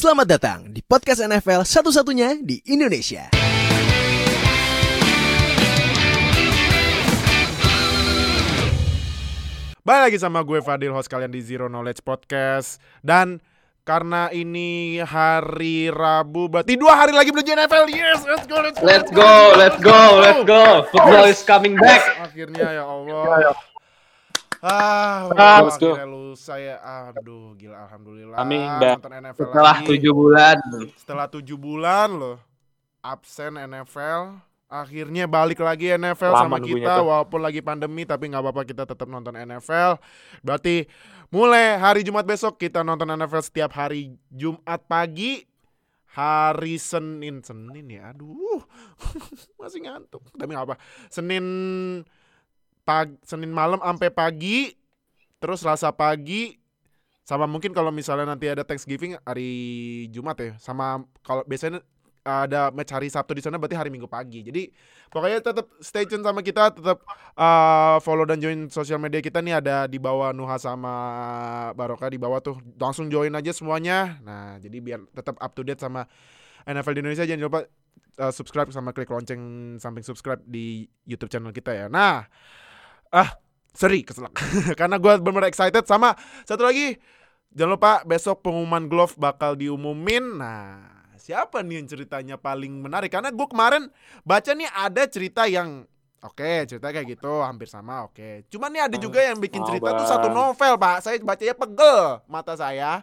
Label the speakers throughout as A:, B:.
A: Selamat datang di podcast NFL satu-satunya di Indonesia.
B: Balik lagi sama gue Fadil host kalian di Zero Knowledge Podcast dan karena ini hari Rabu berarti dua hari lagi menuju NFL. Yes, let's go, let's go.
C: Let's go, let's go, let's go. Football is coming back.
B: Akhirnya ya Allah. Ah,
C: Ah,
B: akhirnya lu saya aduh gila alhamdulillah. Nonton NFL
C: Setelah
B: lagi.
C: tujuh bulan.
B: setelah tujuh bulan loh absen NFL akhirnya balik lagi NFL
C: Lama
B: sama kita
C: tuh.
B: walaupun lagi pandemi tapi nggak apa-apa kita tetap nonton NFL berarti mulai hari Jumat besok kita nonton NFL setiap hari Jumat pagi hari Senin. Senin ya? Aduh masih ngantuk. Tapi nggak apa Senin pagi Senin malam sampai pagi terus Selasa pagi sama mungkin kalau misalnya nanti ada Thanksgiving hari Jumat ya sama kalau biasanya ada match hari Sabtu di sana berarti hari Minggu pagi. Jadi pokoknya tetap stay tune sama kita tetap uh, follow dan join sosial media kita nih ada di bawah Nuha sama Baroka di bawah tuh. Langsung join aja semuanya. Nah jadi biar tetap up to date sama NFL di Indonesia jangan lupa uh, subscribe sama klik lonceng samping subscribe di YouTube channel kita ya. Nah ah seri keselak karena gue bener excited sama satu lagi jangan lupa besok pengumuman glove bakal diumumin nah siapa nih yang ceritanya paling menarik karena gue kemarin baca nih ada cerita yang Oke, cerita kayak gitu, hampir sama, oke. Cuman nih ada juga yang bikin
C: Oh,
B: cerita tuh satu novel, Pak. Saya bacanya pegel mata saya.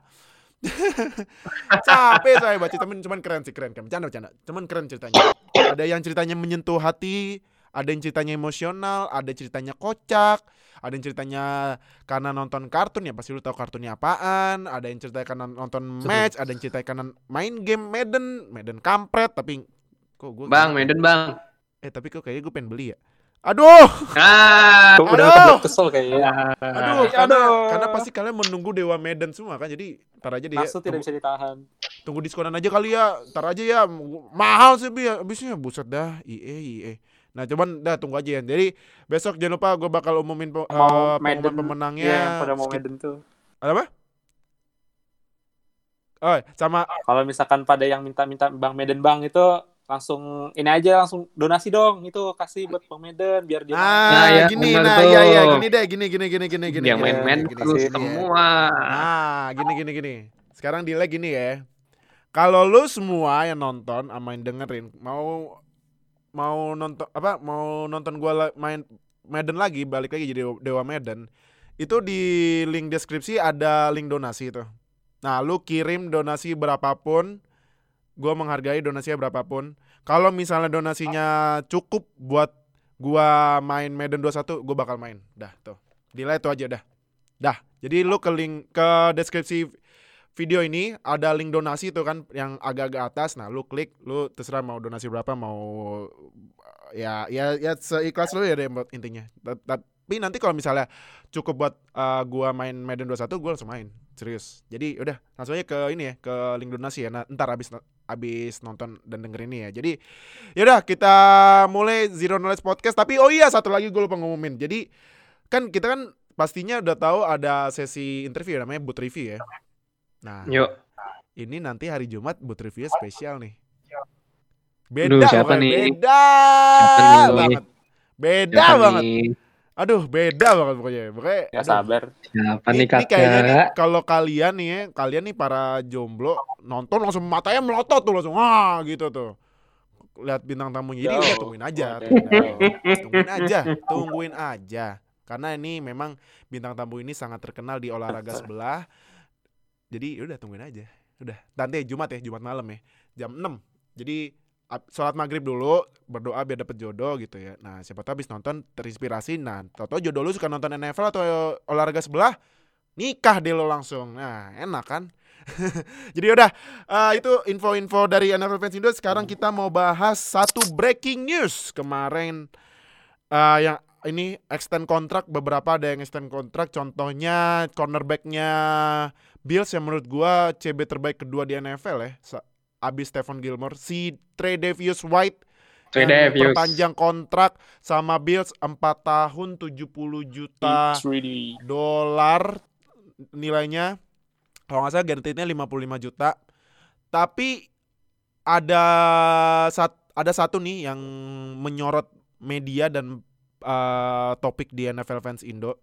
B: Capek saya baca, cuman cuman keren sih, keren, keren. Bercanda, bercanda. Cuman keren ceritanya. Ada yang ceritanya menyentuh hati, ada yang ceritanya emosional, ada ceritanya kocak, ada yang ceritanya karena nonton kartun ya pasti lu tahu kartunnya apaan, ada yang cerita karena nonton match, ada yang cerita karena main game Madden, Madden kampret tapi kok gue
C: Bang, Medan bang.
B: eh tapi kok kayaknya gue pengen beli ya. Aduh,
C: Ah,
B: Aduh.
C: udah kesel kayaknya.
B: aduh, karena karena pasti kalian menunggu Dewa Medan semua kan. Jadi ntar aja deh ya.
D: Maksud tidak
B: Tunggu,
D: bisa ditahan.
B: tunggu diskonan aja kali ya. Ntar aja ya. Mahal sih bi habisnya buset dah. IE IE. Nah, cuman dah tunggu aja ya. Jadi besok jangan lupa gue bakal umumin pe-
D: Mau Madden,
B: pengumuman pemenangnya.
D: Iya, yang pada mau Madden tuh.
B: Ada apa? Oh, sama
D: Kalau misalkan pada yang minta-minta Bang Medan Bang itu langsung ini aja langsung donasi dong itu kasih buat Bang Medan biar dia.
B: Ah,
C: Nah, ya,
B: gini nah
C: tuh.
B: iya iya gini deh gini gini gini gini gini.
C: Yang
B: gini,
C: main-main
B: gini,
C: terus
B: gini, ya.
C: semua.
B: Nah, gini gini gini. Sekarang di lag gini ya. Kalau lu semua yang nonton sama yang dengerin mau mau nonton apa mau nonton gua main Madden lagi balik lagi jadi Dewa Madden itu di link deskripsi ada link donasi itu. Nah, lu kirim donasi berapapun gua menghargai donasinya berapapun. Kalau misalnya donasinya cukup buat gua main Madden 21, gua bakal main. Dah tuh. Delay itu aja dah. Dah. Jadi lu ke link ke deskripsi video ini ada link donasi tuh kan yang agak-agak atas. Nah, lu klik, lu terserah mau donasi berapa, mau ya ya ya seikhlas lu ya deh intinya. Ta- Tapi nanti kalau misalnya cukup buat uh, gua main Madden 21, gua langsung main. Serius. Jadi udah langsung aja ke ini ya, ke link donasi ya. Nah, ntar abis abis nonton dan denger ini ya. Jadi yaudah kita mulai Zero Knowledge Podcast. Tapi oh iya satu lagi gue lupa ngumumin. Jadi kan kita kan pastinya udah tahu ada sesi interview namanya boot review ya. Nah,
C: Yuk.
B: ini nanti hari Jumat boot review spesial nih. Beda
C: Aduh, siapa nih?
B: Beda
C: Siapa nih?
B: banget. Beda
C: Siapa
B: banget.
C: nih?
B: Aduh, beda banget pokoknya. Pokoknya
D: Ya sabar.
C: Siapa
B: Ini,
C: nih
B: ini kayaknya nih
C: kakak?
B: kalau kalian nih ya, kalian nih para jomblo nonton langsung matanya melotot tuh langsung wah gitu tuh. Lihat bintang tamunya. Jadi udah tungguin aja. Tungguin aja, tungguin aja. Karena ini memang bintang tamu ini sangat terkenal di olahraga sebelah. Jadi udah tungguin aja. Udah. Nanti Jumat ya, Jumat malam ya. Jam 6. Jadi sholat maghrib dulu berdoa biar dapet jodoh gitu ya. Nah siapa tahu habis nonton terinspirasi. Nah tau-tau jodoh lu suka nonton NFL atau olahraga sebelah nikah deh lo langsung. Nah enak kan. Jadi udah eh, itu info-info dari NFL Fans Indo. Sekarang kita mau bahas satu breaking news kemarin eh, yang ini extend kontrak beberapa ada yang extend kontrak. Contohnya cornerbacknya Bills yang menurut gua CB terbaik kedua di NFL ya. Abis Stephon Gilmore si Trey Davius White
C: Trey
B: yang
C: Davius.
B: perpanjang kontrak sama Bills 4 tahun 70 juta dolar nilainya kalau nggak salah guaranteed-nya 55 juta Tapi ada sat, ada satu nih yang menyorot media dan eh, topik di NFL fans Indo.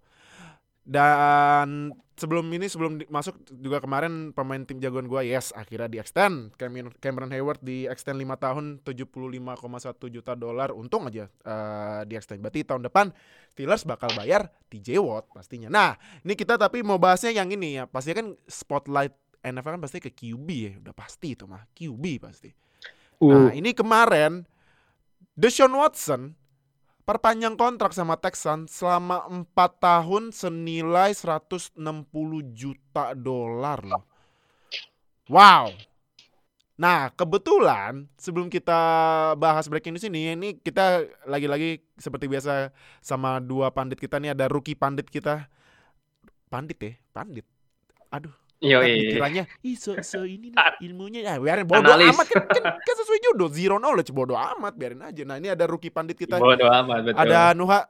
B: Dan sebelum ini sebelum di- masuk juga kemarin pemain tim jagoan gua yes akhirnya di extend Cameron, Cameron Hayward di extend 5 tahun 75,1 juta dolar. Untung aja eh, di extend berarti tahun depan Steelers bakal bayar TJ Watt pastinya. Nah ini kita tapi mau bahasnya yang ini ya. Pastinya kan spotlight NFL kan pasti ke QB ya. Udah pasti itu mah. QB pasti.
C: Uh,
B: Nah, ini kemarin Deshaun Watson perpanjang kontrak sama Texans selama 4 tahun senilai 160 juta dolar loh. Wow. Nah, kebetulan sebelum kita bahas breaking news ini, ini kita lagi-lagi seperti biasa sama dua pandit kita nih ada rookie pandit kita. Pandit ya, pandit. Aduh,
C: yo
B: kan
C: iya.
B: dikiranya ih so, so ini nih ilmunya ya biarin bodoh
C: Analis.
B: amat kan, kan, kan sesuai judul zero knowledge bodoh amat biarin aja nah ini ada rookie pandit kita
C: Bodo amat betul.
B: ada Nuha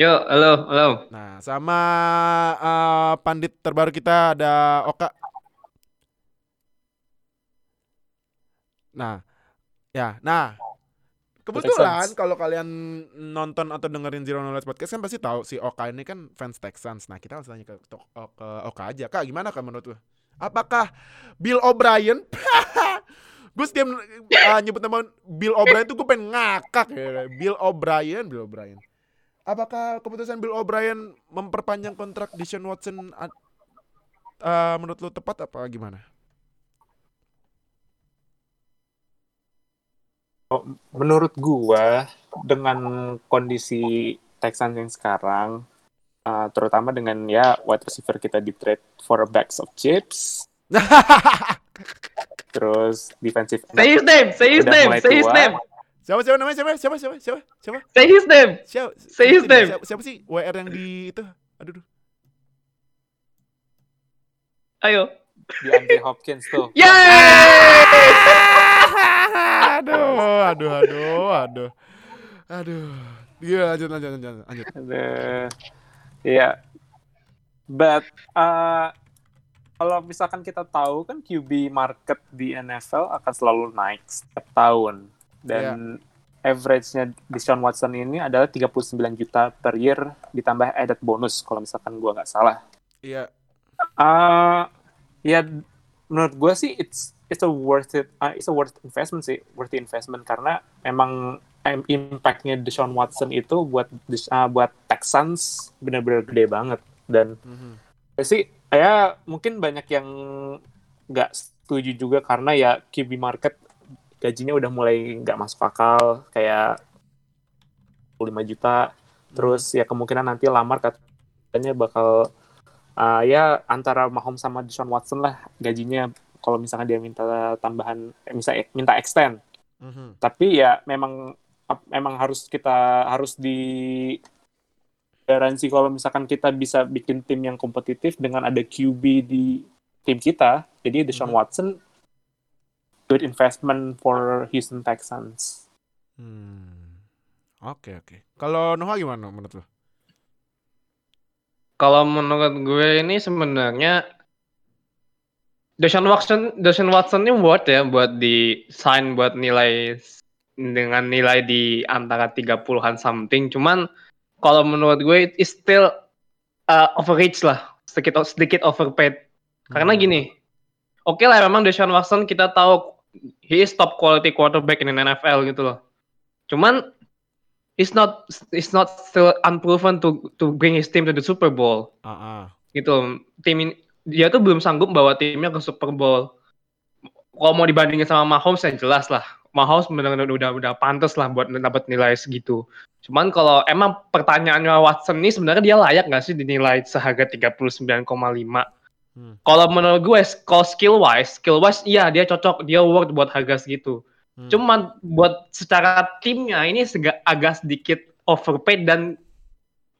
C: Yo, halo, halo.
B: nah sama eh, pandit terbaru kita ada Oka nah ya nah kebetulan kalau kalian nonton atau dengerin Zero Knowledge Podcast kan pasti tahu si Oka ini kan fans Texans. Nah kita harus tanya ke, ke, ke Oka aja. Kak gimana kak menurut lu? Apakah Bill O'Brien? Gue setiap uh, nyebut nama Bill O'Brien tuh gue pengen ngakak. Ya Bill O'Brien Bill O'Brien. Apakah keputusan Bill O'Brien memperpanjang kontrak Deshaun Watson uh, menurut lu tepat apa gimana
D: menurut gua dengan kondisi Texans yang sekarang uh, terutama dengan ya wide receiver kita di trade for a bags of chips terus defensive end
C: Say his name, say his name, say his name,
B: siapa siapa namanya siapa siapa siapa siapa siapa
C: say his name.
B: siapa
C: Say his
B: siapa-
C: name.
B: siapa, siapa sih WR yang di itu aduh aduh.
C: Ayo.
D: di Andre Hopkins tuh
C: Yeay!
B: Aduh aduh aduh aduh. Aduh. Iya lanjut lanjut lanjut lanjut.
D: Aduh. Iya. But uh, kalau misalkan kita tahu kan QB market di NFL akan selalu naik setiap tahun. Dan average-nya Deshaun Watson ini adalah 39 juta per year ditambah added bonus kalau misalkan gua nggak salah.
B: iya.
D: Uh, ya menurut gue sih it's it's a worth it uh, it's a worth investment sih worth investment. Karena emang em- impactnya Deshaun Watson itu buat uh, buat Texans benar-benar gede banget. Dan
B: Mhm.
D: ya sih ya mungkin banyak yang nggak setuju juga karena ya QB market gajinya udah mulai nggak masuk akal kayak 5 juta. Terus ya kemungkinan nanti Lamar katanya bakal uh, ya antara Mahomes sama Deshaun Watson lah gajinya kalau misalkan dia minta tambahan eh, bisa minta extend
B: Mhm.
D: tapi ya memang memang harus kita harus di garansi kalau misalkan kita bisa bikin tim yang kompetitif dengan ada QB di tim kita jadi Deshaun
B: Mhm.
D: Watson good investment for Houston Texans
B: Hmm. Oke oke. Kalau Noah gimana menurut lu?
C: Kalau menurut gue ini sebenarnya Deshaun Watson, Deshaun Watson ini worth ya buat di sign buat nilai dengan nilai di antara 30-an something. Cuman kalau menurut gue it's still uh, overreach lah, sedikit sedikit overpaid. Karena
B: Hmm.
C: gini, oke lah memang Deshaun Watson kita tahu he is top quality quarterback in the NFL gitu loh. Cuman he's not he's not still unproven to to bring his team to the Super Bowl
B: Ah, ah.
C: gitu. Tim dia tuh belum sanggup bawa timnya ke Super Bowl. Kalau mau dibandingin sama Mahomes ya jelas lah. Mahomes benar-benar udah udah pantas lah buat dapat nilai segitu. Cuman kalau emang pertanyaannya Watson ini sebenarnya dia layak nggak sih dinilai seharga 39,5?
B: Hmm.
C: Kalau menurut gue, kalau skill wise, skill wise iya dia cocok, dia worth buat harga segitu.
B: Hmm.
C: Cuman buat secara timnya ini sega- agak sedikit overpaid dan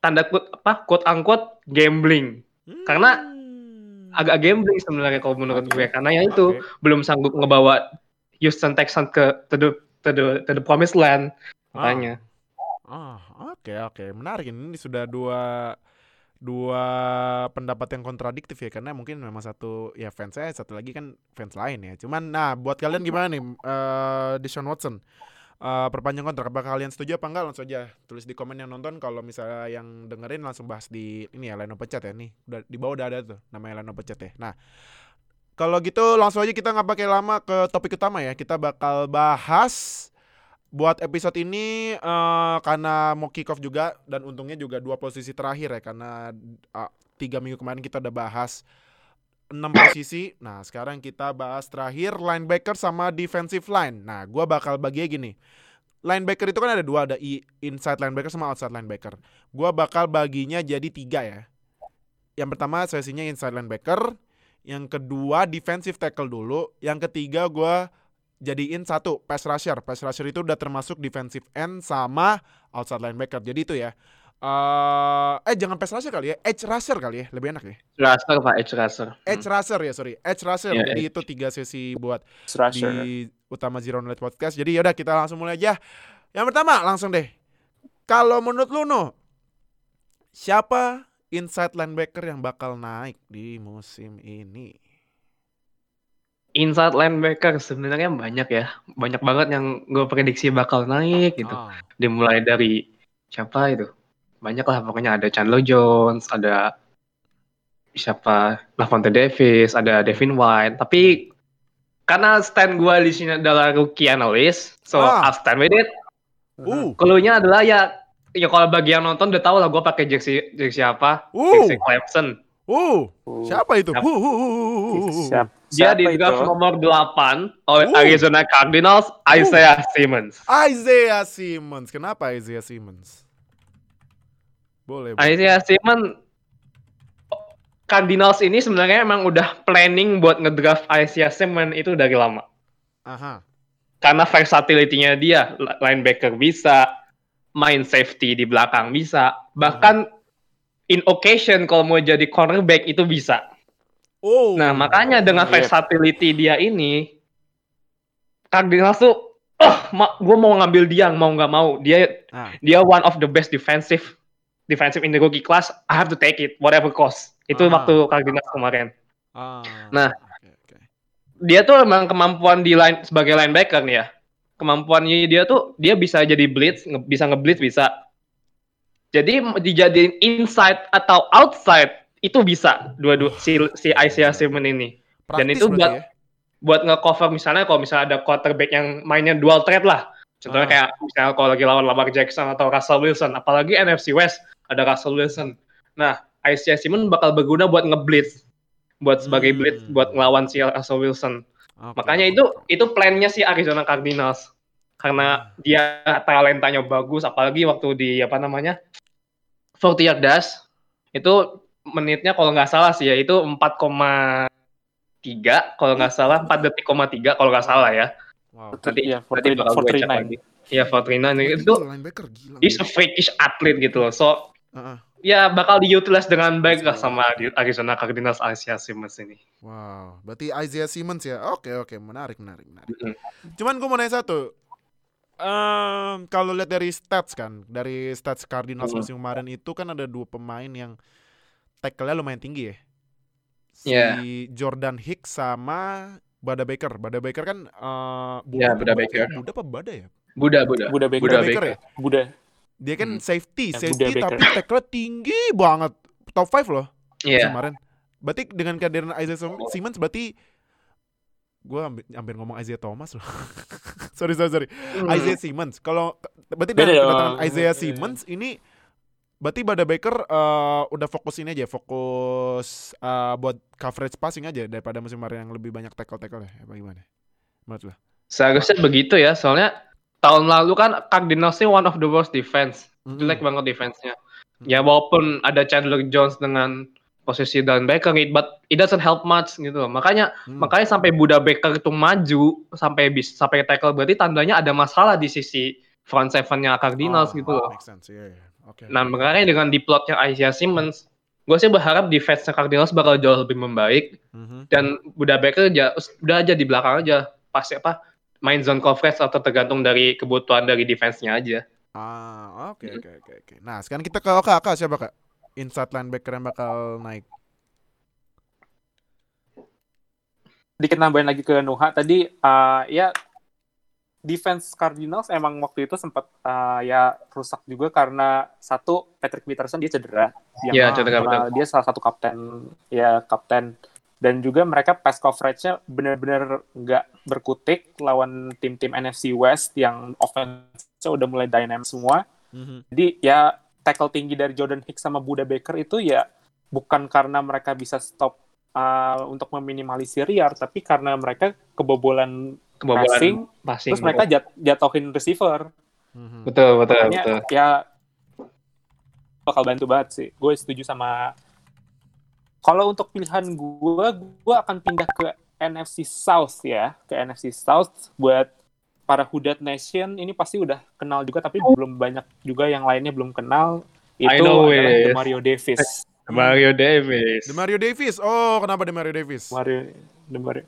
C: tanda kut apa quote unquote gambling. karena
B: Hmm.
C: Agak gambling sebenarnya kalau menurut
B: Oke.
C: gue karena ya itu
B: Oke.
C: belum sanggup ngebawa Houston Texans ke to the, to the, to the promised land
B: Ah.
C: makanya.
B: Ah, oke oke, menarik ini sudah dua dua pendapat yang kontradiktif ya karena mungkin memang satu ya fans saya satu lagi kan fans lain ya cuman nah buat kalian gimana nih eh Deshaun Watson eh, perpanjang kontrak. Apakah kalian setuju apa enggak? Langsung aja tulis di komen yang nonton. Kalau misalnya yang dengerin langsung bahas di ini ya Leno Pecat ya. Nih udah di bawah udah ada tuh namanya Leno Pecat ya. Nah kalau gitu langsung aja kita nggak pakai lama ke topik utama ya. Kita bakal bahas buat episode ini eh, karena mau kick off juga dan untungnya juga dua posisi terakhir ya karena ah, tiga minggu kemarin kita udah bahas enam posisi. Nah sekarang kita bahas terakhir linebacker sama defensive line. Nah gua bakal baginya gini. Linebacker itu kan ada dua, ada inside linebacker sama outside linebacker. Gua bakal baginya jadi tiga ya. Yang pertama sesinya inside linebacker, yang kedua defensive tackle dulu, yang ketiga gua jadiin satu pass rusher. Pass rusher itu udah termasuk defensive end sama outside linebacker. Jadi itu ya. Eh eh jangan pass rusher kali ya, edge rusher kali ya, lebih enak ya.
C: Raster Pak, edge Raster.
B: Edge rusher ya, sorry. Edge rusher.
C: Iya,
B: Jadi itu tiga sesi buat di utama Zero Knowledge Podcast. Jadi yaudah kita langsung mulai aja. Yang pertama langsung deh. Kalau menurut lu no, siapa inside linebacker yang bakal naik di musim ini?
C: Inside linebacker sebenarnya banyak ya. Banyak banget yang gue prediksi bakal naik gitu.
B: Ah,
C: Dimulai dari siapa itu? Banyak lah pokoknya ada Chandler Jones, ada siapa Lavonte Davis, ada Devin White. Tapi karena stand gue di sini adalah rookie analyst, so
B: Ah.
C: I'll stand with it.
B: Uh,
C: Keluarnya adalah ya ya kalau bagi yang nonton udah tahu lah gue pakai jersey jersey apa?
B: uh,
C: Jersey Clemson.
B: uh.
D: Uh,
B: Siapa itu?
C: Siapa?
B: Uh, uh, uh, uh, uh, uh.
D: siap-
C: Dia
D: siapa
C: di draft
D: itu?
C: nomor 8 oleh
B: Uh.
C: Arizona Cardinals, Isaiah Simmons.
B: Isaiah Simmons. Kenapa Isaiah Simmons? Boleh.
C: Isaiah Simmons Cardinals ini sebenarnya emang udah planning buat ngedraft Isaiah Simmons itu dari lama.
B: Aha.
C: Karena versatility-nya dia, li- linebacker bisa, main safety di belakang bisa, bahkan in occasion kalau mau jadi cornerback itu bisa.
B: Oh.
C: Nah, makanya dengan
D: Iya.
C: versatility dia ini, Cardinals tuh, oh, gue mau ngambil dia, mau nggak mau. Dia
B: Ah.
C: dia one of the best defensive defensive in the rookie class. I have to take it, whatever cost. Itu
B: Ah.
C: waktu Cardinals kemarin.
B: Ah.
C: Nah. Dia tuh emang kemampuan di line sebagai linebacker nih ya. Kemampuannya dia tuh dia bisa jadi blitz, nge- bisa ngeblitz bisa. Jadi dijadiin inside atau outside itu bisa dua-dua si si Isaiah Simmons ini. Dan
B: Praktis
C: itu
B: berarti
C: buat-
B: ya?
C: buat nge-cover misalnya kalau misalnya ada quarterback yang mainnya dual threat lah. Contohnya
B: Ah.
C: kayak misalnya kalau lagi lawan Lamar Jackson atau Russell Wilson, apalagi NFC West ada Russell Wilson. Nah, Isaiah Simmons bakal berguna buat nge-blitz. Buat sebagai
B: Hmm.
C: blitz buat ngelawan si Russell Wilson.
B: Oke.
C: Makanya itu itu plannya si Arizona Cardinals. Karena dia talentanya bagus apalagi waktu di apa namanya? 40 yard dash itu menitnya kalau nggak salah sih ya itu 4,3 kalau nggak salah 4 detik, koma tiga kalau nggak salah ya.
B: Wow.
C: Nanti
D: Iya,
C: nanti bakal gue cek
D: 439.
C: lagi. Iya, 439 itu
B: Itu linebacker gila.
C: is a freakish athlete gitu loh. So
B: Heeh.
C: ya bakal diutilize dengan baik lah sama Arizona Cardinals Isaiah Simmons ini.
B: Wow, berarti Isaiah Simmons ya. Oke, oke, menarik, menarik, menarik.
C: Mm-mm.
B: Cuman gue mau nanya satu. Em, kalau lihat dari stats kan, dari stats Cardinals
C: Hmm.
B: musim kemarin itu kan ada dua pemain yang tackle-nya lumayan tinggi ya. Si
C: Iya.
B: Jordan Hicks sama Bada Baker. Bada Baker kan eh
C: Iya, Bada
B: apa-
C: Baker.
B: Buda apa Bada ya?
C: Buda, Buda.
D: Buda Baker.
B: Buda
C: Buda
B: Baker
C: Baker.
B: ya?
D: Buda.
B: Dia kan
C: Hmm.
B: safety,
D: Ya,
B: safety
D: Buda
B: tapi tackle tinggi banget. Top 5 loh
C: Iya.
B: kemarin. Berarti dengan kehadiran Isaiah Sim- Simmons berarti gue hampir, hampir ngomong Isaiah Thomas loh. sorry sorry sorry.
C: Hmm.
B: Isaiah Simmons. Kalau berarti
D: dong.
B: kedatangan Isaiah
D: Iya.
B: Simmons ini berarti Bada Baker eh, udah fokus ini aja, fokus eh, buat coverage passing aja daripada musim kemarin yang lebih banyak tackle-tackle ya. Apa gimana? Menurut lo?
C: Seharusnya begitu ya, soalnya tahun lalu kan Cardinals ini one of the worst defense. Jelek banget defense-nya. Ya walaupun ada Chandler Jones dengan posisi linebacker, it- but it doesn't help much gitu loh. Makanya
B: Hmm.
C: makanya sampai Buda Baker itu maju sampai bis sampai tackle berarti tandanya ada masalah di sisi front seven-nya Cardinals
B: Oh,
C: gitu loh.
B: Make sense. Iya, iya. Oke.
C: Nah, makanya dengan diplotnya Isaiah Simmons, gue sih berharap defense Cardinals bakal jauh lebih membaik
B: Mhm.
C: dan Buda Baker udah aja di belakang aja pasti apa main zone coverage atau tergantung dari kebutuhan dari defense-nya aja.
B: Ah, oke oke oke oke. Nah, sekarang kita ke Oka, Oka siapa Kak? inside linebacker yang bakal naik?
D: dikit nambahin lagi ke Nuha tadi uh, ya defense Cardinals emang waktu itu sempat uh, ya rusak juga karena satu Patrick Peterson dia cedera
C: Iya,
B: Ah,
C: cedera betul.
D: dia salah satu kapten ya kapten dan juga mereka pass coverage-nya benar-benar nggak berkutik lawan tim-tim NFC West yang offense-nya udah mulai dynamic semua
B: Mhm.
D: jadi ya tackle tinggi dari Jordan Hicks sama Buda Baker itu ya bukan karena mereka bisa stop uh, untuk meminimalisir yard, tapi karena mereka kebobolan
C: Kebobolan
D: passing,
C: passing.
D: terus mereka jat- jatuhin receiver.
B: Mhm.
C: betul betul
D: Makanya
C: betul.
D: ya bakal bantu banget sih. Gue setuju sama kalau untuk pilihan gue, gue akan pindah ke NFC South ya, ke NFC South buat para Hudat Nation ini pasti udah kenal juga tapi belum banyak juga yang lainnya belum kenal
C: I
D: itu
C: know
D: adalah
C: it.
D: Demario Davis.
C: Mario Davis.
B: Demario Davis. Oh, kenapa Demario Davis?
D: Mario Demario.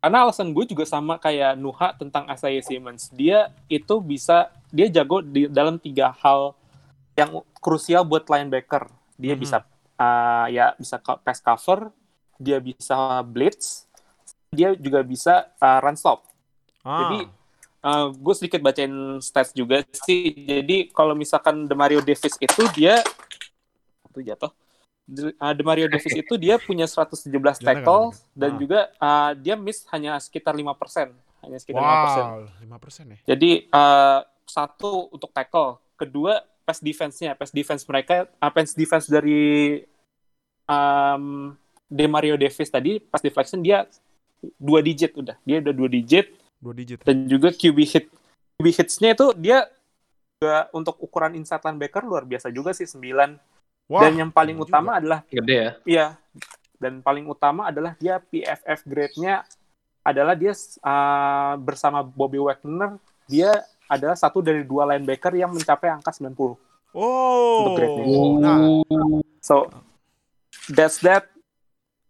D: Karena alasan gue juga sama kayak Nuha tentang Isaiah Simmons. Dia itu bisa dia jago di dalam tiga hal yang krusial buat linebacker. Dia
B: Mhm.
D: bisa uh, ya bisa pass cover, dia bisa blitz, dia juga bisa uh, run stop.
B: Ah.
D: Jadi uh, gue sedikit bacain stats juga sih. Jadi kalau misalkan Demario Davis itu dia itu jatuh. De- uh, Demario Davis itu dia punya 117
B: Jangan,
D: tackle dan
B: Ah.
D: juga uh, dia miss hanya sekitar 5%. Hanya sekitar 5%.
B: wow, 5% ya.
D: Jadi uh, satu untuk tackle, kedua pass defense-nya, pass defense mereka, uh, pass defense dari um, Demario Davis tadi pass deflection dia dua digit udah, dia udah dua digit
B: Dua digit.
D: dan juga QB hit QB hits-nya itu dia juga untuk ukuran inside linebacker luar biasa juga sih 9
B: Wah,
D: dan yang paling
B: juga.
D: utama adalah
C: Gede ya.
D: iya dan paling utama adalah dia PFF grade-nya adalah dia uh, bersama Bobby Wagner dia adalah satu dari dua linebacker yang mencapai angka 90 untuk grade-nya.
B: Oh, nah,
D: so that's that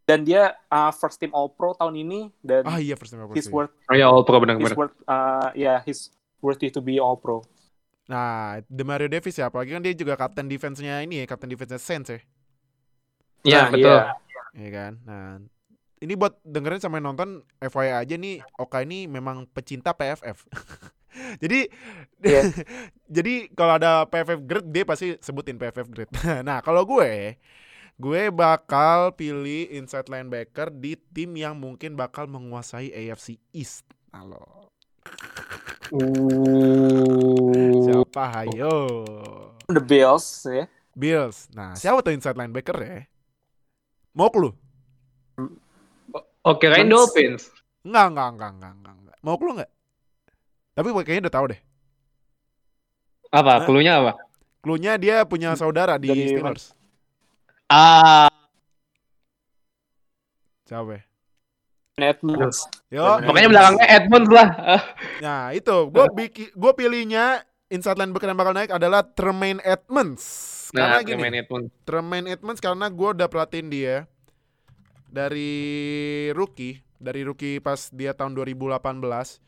D: dan dia uh, first team All Pro tahun ini dan
B: ah iya first time
D: he's worth
C: Oh ya, all pro
D: he's
C: benar-benar.
D: worth uh, yeah he's worthy to be All Pro
B: Nah, Demario Davis ya, apalagi kan dia juga kapten defense-nya ini ya, kapten defense-nya Saints ya.
C: Iya,
D: Nah,
C: betul.
D: iya.
B: Iya kan? Nah, ini buat dengerin sama yang nonton FYI aja nih, Oka ini memang pecinta PFF. jadi
D: Iya.
B: jadi kalau ada PFF grade dia pasti sebutin PFF grade. nah, kalau gue gue bakal pilih inside linebacker di tim yang mungkin bakal menguasai AFC East. Halo. Siapa hayo?
D: The Bills ya
B: Bills. Nah, siapa tuh inside linebacker ya? Mau lu?
C: Oke, kirain
D: Mans-
C: Dolphins.
B: Enggak, enggak, enggak, enggak, enggak, enggak. Mau lu enggak? Tapi kayaknya udah tahu deh.
C: Apa?
B: Hah?
C: Cluenya apa?
B: Cluenya dia punya saudara di
D: Dari
B: Steelers.
C: Ah,
B: Siapa? ya?
D: Edmonds
B: Yo,
C: pokoknya belakangnya Edmonds lah. Ah,
B: Nah, itu gue bikin gue pilihnya inside linebacker yang bakal naik adalah Tremaine Edmonds. Karena
C: Nah,
B: gini,
C: Tremaine Edmonds.
B: Tremaine Edmonds karena gue udah perhatiin dia dari rookie, dari rookie pas dia tahun 2018.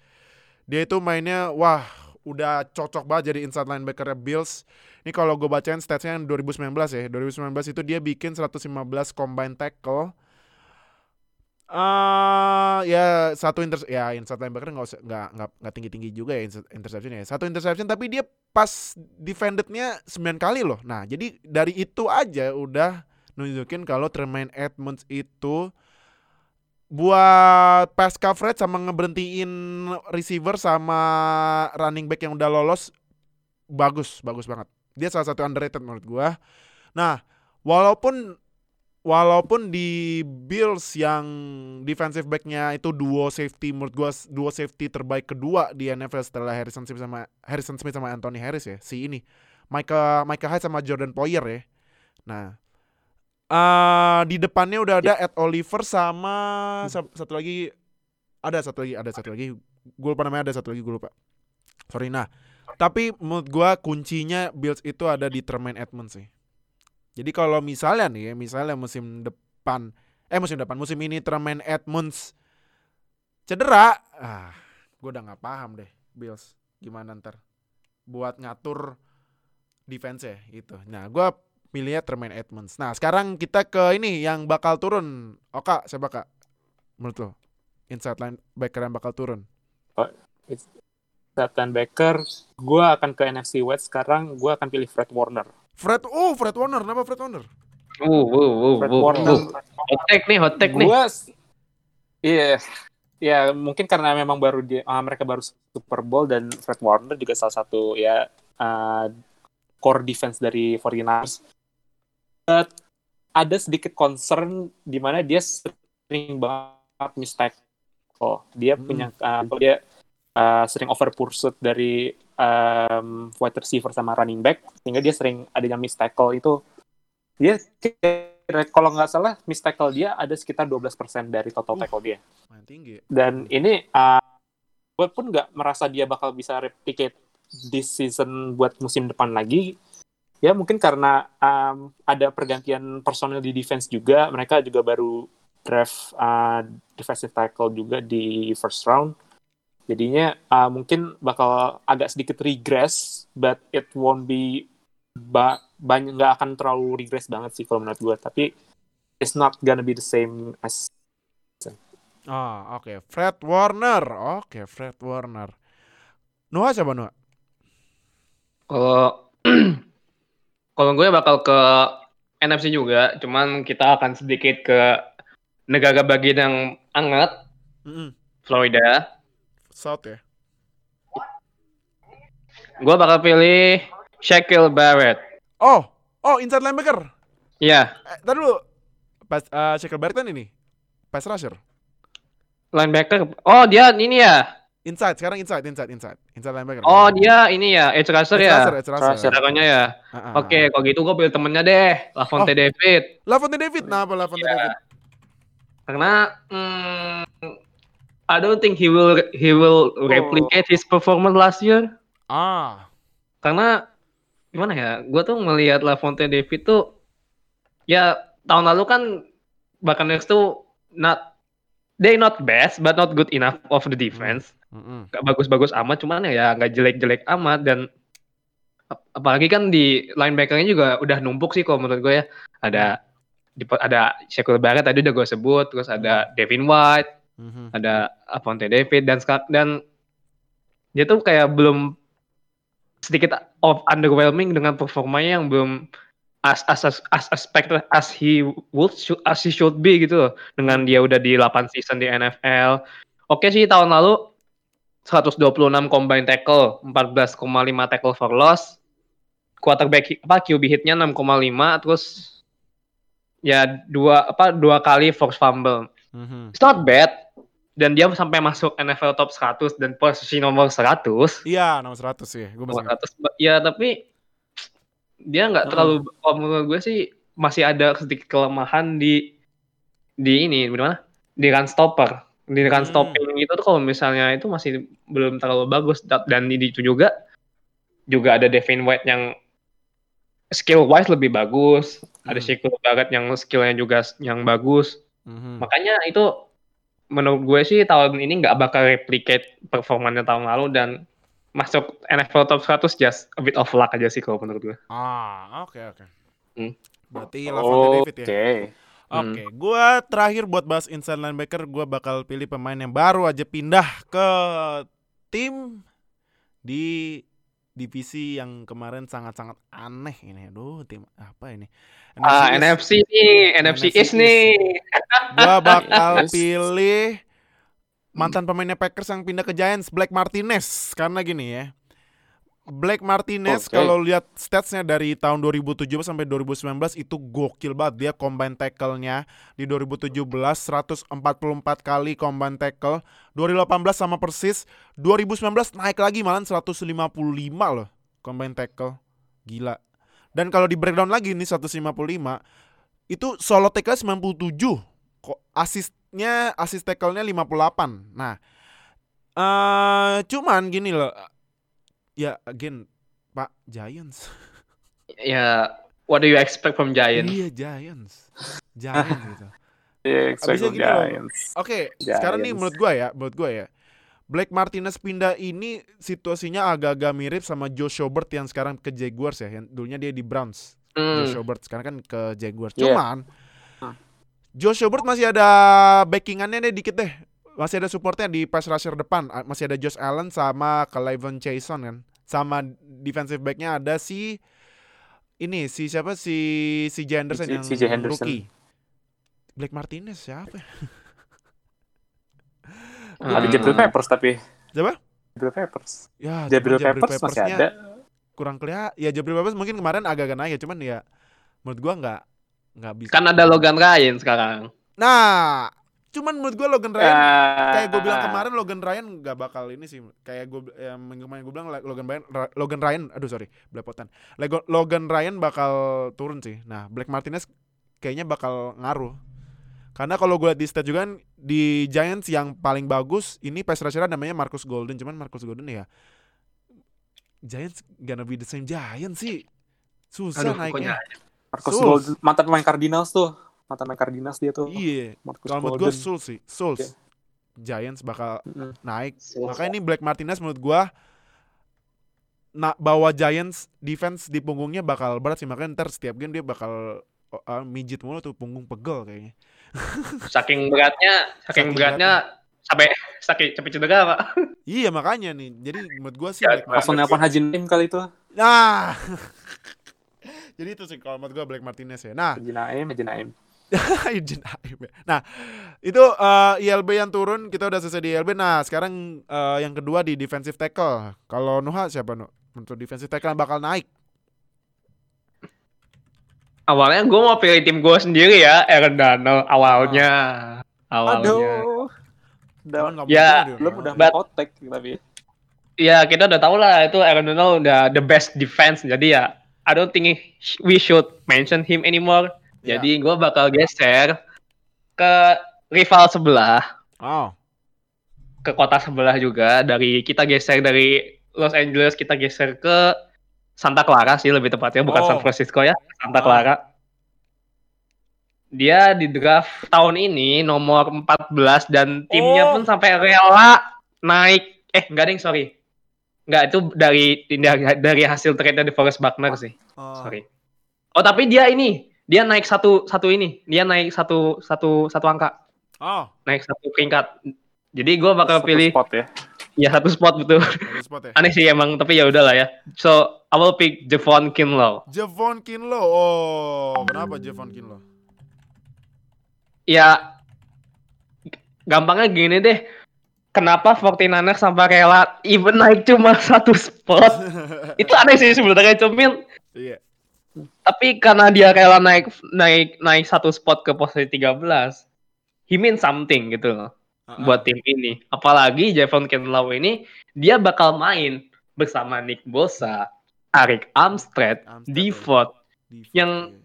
B: Dia itu mainnya wah, udah cocok banget jadi inside linebacker Bills. Ini kalau gue bacain statsnya yang 2019 ya. 2019 itu dia bikin 115 combine tackle. Ah ya satu inter ya inside linebacker nggak nggak nggak tinggi tinggi juga ya inter- interception ya satu interception tapi dia pas defendednya 9 kali loh nah jadi dari itu aja udah nunjukin kalau Tremaine Edmonds itu buat pass coverage sama ngeberhentiin receiver sama running back yang udah lolos bagus bagus banget. Dia salah satu underrated menurut gua. Nah walaupun walaupun di Bills yang defensive backnya itu duo safety menurut gua duo safety terbaik kedua di NFL setelah Harrison Smith sama Harrison Smith sama Anthony Harris ya si ini. Micah Micah Hyde sama Jordan Poyer ya. Nah eh di depannya udah ada Ed Oliver sama sa- satu lagi ada satu lagi ada satu lagi. Gue lupa namanya ada satu lagi gue lupa. Sorry nah. Tapi menurut gua kuncinya Bills itu ada di Tremaine Edmonds sih. Jadi kalau misalnya nih, ya, misalnya musim depan, eh musim depan, musim ini Tremaine Edmonds cedera, ah, gue udah nggak paham deh, Bills gimana ntar buat ngatur defense ya itu. Nah, gue milihnya Tremaine Edmonds. Nah, sekarang kita ke ini yang bakal turun. Oka, siapa Kak? Menurut lo? Inside linebacker yang bakal turun.
D: Seth Baker, gue akan ke NFC West sekarang, gue akan pilih Fred Warner.
B: Fred, oh Fred Warner, kenapa Fred Warner?
C: Uh, uh, uh,
D: Fred
C: uh,
D: Warner.
C: uh. Hot take nih, hot take nih.
D: Gue, iya, ya mungkin karena memang baru dia, ah, mereka baru Super Bowl dan Fred Warner juga salah satu ya ah, core defense dari 49ers. But ada sedikit concern di mana dia sering banget mistake. Oh, dia
B: Hmm.
D: punya ah, dia ah, sering over pursuit dari um, wide receiver sama running back sehingga dia sering adanya miss tackle itu dia kalau nggak salah miss tackle dia ada sekitar 12% dari total
B: Uh.
D: tackle dia
B: Main tinggi.
D: dan ini uh, gue pun nggak merasa dia bakal bisa replicate this season buat musim depan lagi ya mungkin karena um, ada pergantian personel di defense juga mereka juga baru draft uh, defensive tackle juga di first round jadinya uh, mungkin bakal agak sedikit regress but it won't be ba banyak nggak akan terlalu regress banget sih kalau menurut gue tapi it's not gonna be the same as
B: Ah, oke. Fred Warner. Oke, Fred Warner. Noah siapa Noah?
C: Kalau kalau gue bakal ke NFC juga, cuman kita akan sedikit ke negara bagian yang hangat,
B: Mm-mm.
C: Florida.
B: South ya.
C: Gue bakal pilih Shaquille Barrett.
B: Oh, oh inside linebacker.
C: Iya,
B: Eh, tadi dulu. Pas uh, Shaquille Barrett kan ini. Pass rusher.
C: linebacker. Oh, dia ini ya.
B: Inside, sekarang inside, inside, inside. Inside linebacker.
C: Oh, dia ini ya, edge rusher
B: Edge
C: ya.
B: edge rusher.
C: Jagonya ya.
B: Ah,
C: Oke, kalau gitu gue pilih temennya deh, Lavonte
B: Oh.
C: David.
B: Lavonte David, kenapa Lavonte
C: Iya.
B: David?
C: Karena hmm, I don't think he will he will replicate his performance last year.
B: Ah,
C: Karena gimana ya? Gue tuh melihat Lavonte David tuh ya tahun lalu kan Buccaneers tuh not they not best but not good enough of the defense. Gak bagus-bagus amat, cuman ya nggak jelek-jelek amat dan ap- apalagi kan di linebackernya juga udah numpuk sih kalau menurut gue ya. Ada di, ada Shaquille Barrett tadi udah gue sebut, terus ada Devin White,
B: Mhm.
C: ada Avonte David dan dan dia tuh kayak belum sedikit of underwhelming dengan performanya yang belum as as as, as expected as he would as he should be gitu loh dengan dia udah di 8 season di NFL. Oke sih tahun lalu 126 combine tackle, 14,5 tackle for loss. Quarterback apa QB hitnya 6,5 terus ya dua apa dua kali force fumble
B: Mhm.
C: it's not bad dan dia sampai masuk NFL top 100 dan posisi nomor 100
B: Iya, nomor 100 sih. Gue masih
C: nomor
B: ingat.
C: 100 ya tapi dia nggak
D: Hmm.
C: terlalu kalau menurut gue sih masih ada sedikit kelemahan di di ini di mana di run stopper di run
B: Hmm.
C: stopping itu tuh kalau misalnya itu masih belum terlalu bagus Da- dan di itu juga juga ada Devin White yang skill wise lebih bagus ada
B: Hmm.
C: Shaquille Barrett yang skillnya juga yang bagus
B: Mhm.
C: Makanya itu menurut gue sih tahun ini nggak bakal replicate performanya tahun lalu dan masuk NFL top 100 just a bit of luck aja sih kalau menurut gue.
B: Ah, oke oke.
C: Hmm.
B: Berarti Lavonte David ya.
D: Oke.
B: Oke, gua terakhir buat bahas inside linebacker, gua bakal pilih pemain yang baru aja pindah ke tim di divisi yang kemarin sangat-sangat aneh ini. Aduh, tim apa ini?
C: Ah,
B: East.
C: NFC nih, NFC
B: NFC
C: East nih.
B: Gua bakal pilih mantan pemainnya Packers yang pindah ke Giants, Black Martinez. Karena gini ya. Black Martinez
D: Oke.
B: kalau lihat statsnya dari tahun 2017 sampai 2019 itu gokil banget dia combine tackle-nya di 2017 144 kali combine tackle 2018 sama persis 2019 naik lagi malah 155 loh combine tackle gila dan kalau di breakdown lagi nih 155 itu solo tackle 97 kok asisnya assist tackle-nya 58 nah eh cuman gini loh ya again Pak Giants
C: Ya, what do you expect from Giants?
B: iya Giants Giants gitu
D: Yeah, expect
B: loh.
D: Giants.
B: Oke, sekarang nih menurut gua ya, menurut gua ya. Black Martinez pindah ini situasinya agak-agak mirip sama Joe Schobert yang sekarang ke Jaguars ya, yang dulunya dia di Browns.
C: Hmm.
B: Josh Schobert sekarang kan ke Jaguars.
D: Iya.
B: Cuman
D: Hah.
B: Josh Schobert masih ada backingannya deh dikit deh. Masih ada supportnya di pass rusher depan. Masih ada Josh Allen sama Clayvon Chason kan. Sama defensive backnya ada si ini si siapa si si J. Henderson
D: Si-
B: yang
D: si J. Henderson.
B: rookie. Black Martinez siapa? ya?
D: Ada
C: Hmm.
D: Jabril Peppers tapi.
B: Siapa?
D: Jabril Peppers.
B: Ya,
D: Jabril
B: cuman
D: Peppers masih
B: Peppers-nya
D: ada.
B: Kurang kelihatan. Ya Jabril Peppers mungkin kemarin agak-agak naik ya, cuman ya menurut gua nggak nggak bisa.
C: Kan ada Logan Ryan sekarang.
B: Nah, cuman menurut gua Logan Ryan
D: Ah.
B: kayak gue bilang kemarin Logan Ryan nggak bakal ini sih. Kayak gue yang minggu kemarin gue bilang Logan Ryan Logan Ryan aduh sorry belepotan. Lego- Logan Ryan bakal turun sih. Nah Black Martinez kayaknya bakal ngaruh. Karena kalau gue lihat di stat juga kan di Giants yang paling bagus ini pass rusher namanya Marcus Golden. Cuman Marcus Golden ya Giants gonna be the same Giants sih. Susah
C: Aduh,
B: naiknya
D: Marcus
B: Souls.
D: Golden mantan pemain Cardinals tuh. Mantan pemain Cardinals dia tuh.
B: iya
D: Marcus
B: kalau menurut gue
D: Golden.
B: Souls sih Souls
D: Oke.
B: Giants bakal
D: Mm-mm.
B: naik Makanya ini Black Martinez menurut gua nak bawa Giants defense di punggungnya bakal berat sih makanya ntar setiap game dia bakal ah, mijit mulu tuh punggung pegel kayaknya.
C: Saking beratnya,
B: Saking
C: saking beratnya sampai sakit sampai cedera, Pak.
B: Iya makanya nih. Jadi menurut gua sih
C: Ya,
D: nelpon Haji Naim kali itu.
B: Nah. Jadi itu sih kalau menurut gua Black Martinez ya. Nah,
D: Naim, Naim.
B: Izin Aib ya. Nah, itu eh, ILB yang turun, kita udah selesai di ILB. Nah, sekarang eh, yang kedua di defensive tackle. Kalau Nuha siapa Nu? Untuk defensive tackle yang bakal naik.
C: Awalnya gue mau pilih tim gue sendiri ya, Aaron Donald awalnya. Awalnya.
D: Aduh.
B: Nggak
C: Ya,
B: mungkin dia.
D: belum udah
C: But-
D: tapi.
C: Ya kita udah tahu lah itu Aaron Donald udah the best defense. Jadi ya I don't think we should mention him anymore.
B: Ya.
C: Jadi gue bakal geser ke rival sebelah,
B: Oh.
C: ke kota sebelah juga. Dari kita geser dari Los Angeles kita geser ke Santa Clara sih lebih tepatnya, bukan
B: Oh.
C: San Francisco ya, Santa. Clara. Dia di draft tahun ini nomor 14 dan timnya
B: Oh.
C: pun sampai rela naik. Eh enggak ding, sorry. Enggak itu dari dari, dari hasil trade di Forest Buckner sih.
B: Oh.
C: Sorry. Oh tapi dia ini dia naik satu satu ini dia naik satu satu satu angka
B: Oh,
C: naik satu peringkat. Jadi gue bakal
D: Satu
C: pilih
D: spot ya.
C: ya satu spot betul.
B: ada spot ya.
C: Aneh sih emang tapi ya udahlah ya. So I will pick Javon Kinlaw.
B: Javon Kinlo. Oh, kenapa Javon Kinlo?
C: Ya gampangnya gini deh. Kenapa 49ers sampai rela even naik cuma satu spot? Itu aneh sih sebenarnya cuman
B: Iya.
C: tapi karena dia rela naik naik naik satu spot ke posisi 13 he means something gitu loh
B: Ah,
C: buat tim ini. Apalagi Javon Kinlaw ini dia bakal main bersama Nick Bosa Arik Armstead, Default
B: Default,
C: yang-
B: iya.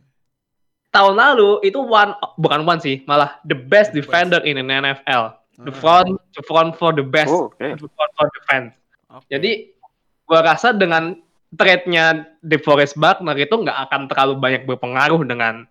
C: tahun lalu itu one bukan one sih malah the best
B: The
C: defender in the NFL the front the front for the best
D: Oh, oke.
C: the front for defense
B: oke.
C: jadi gua rasa dengan trade-nya DeForest Buckner itu nggak akan terlalu banyak berpengaruh dengan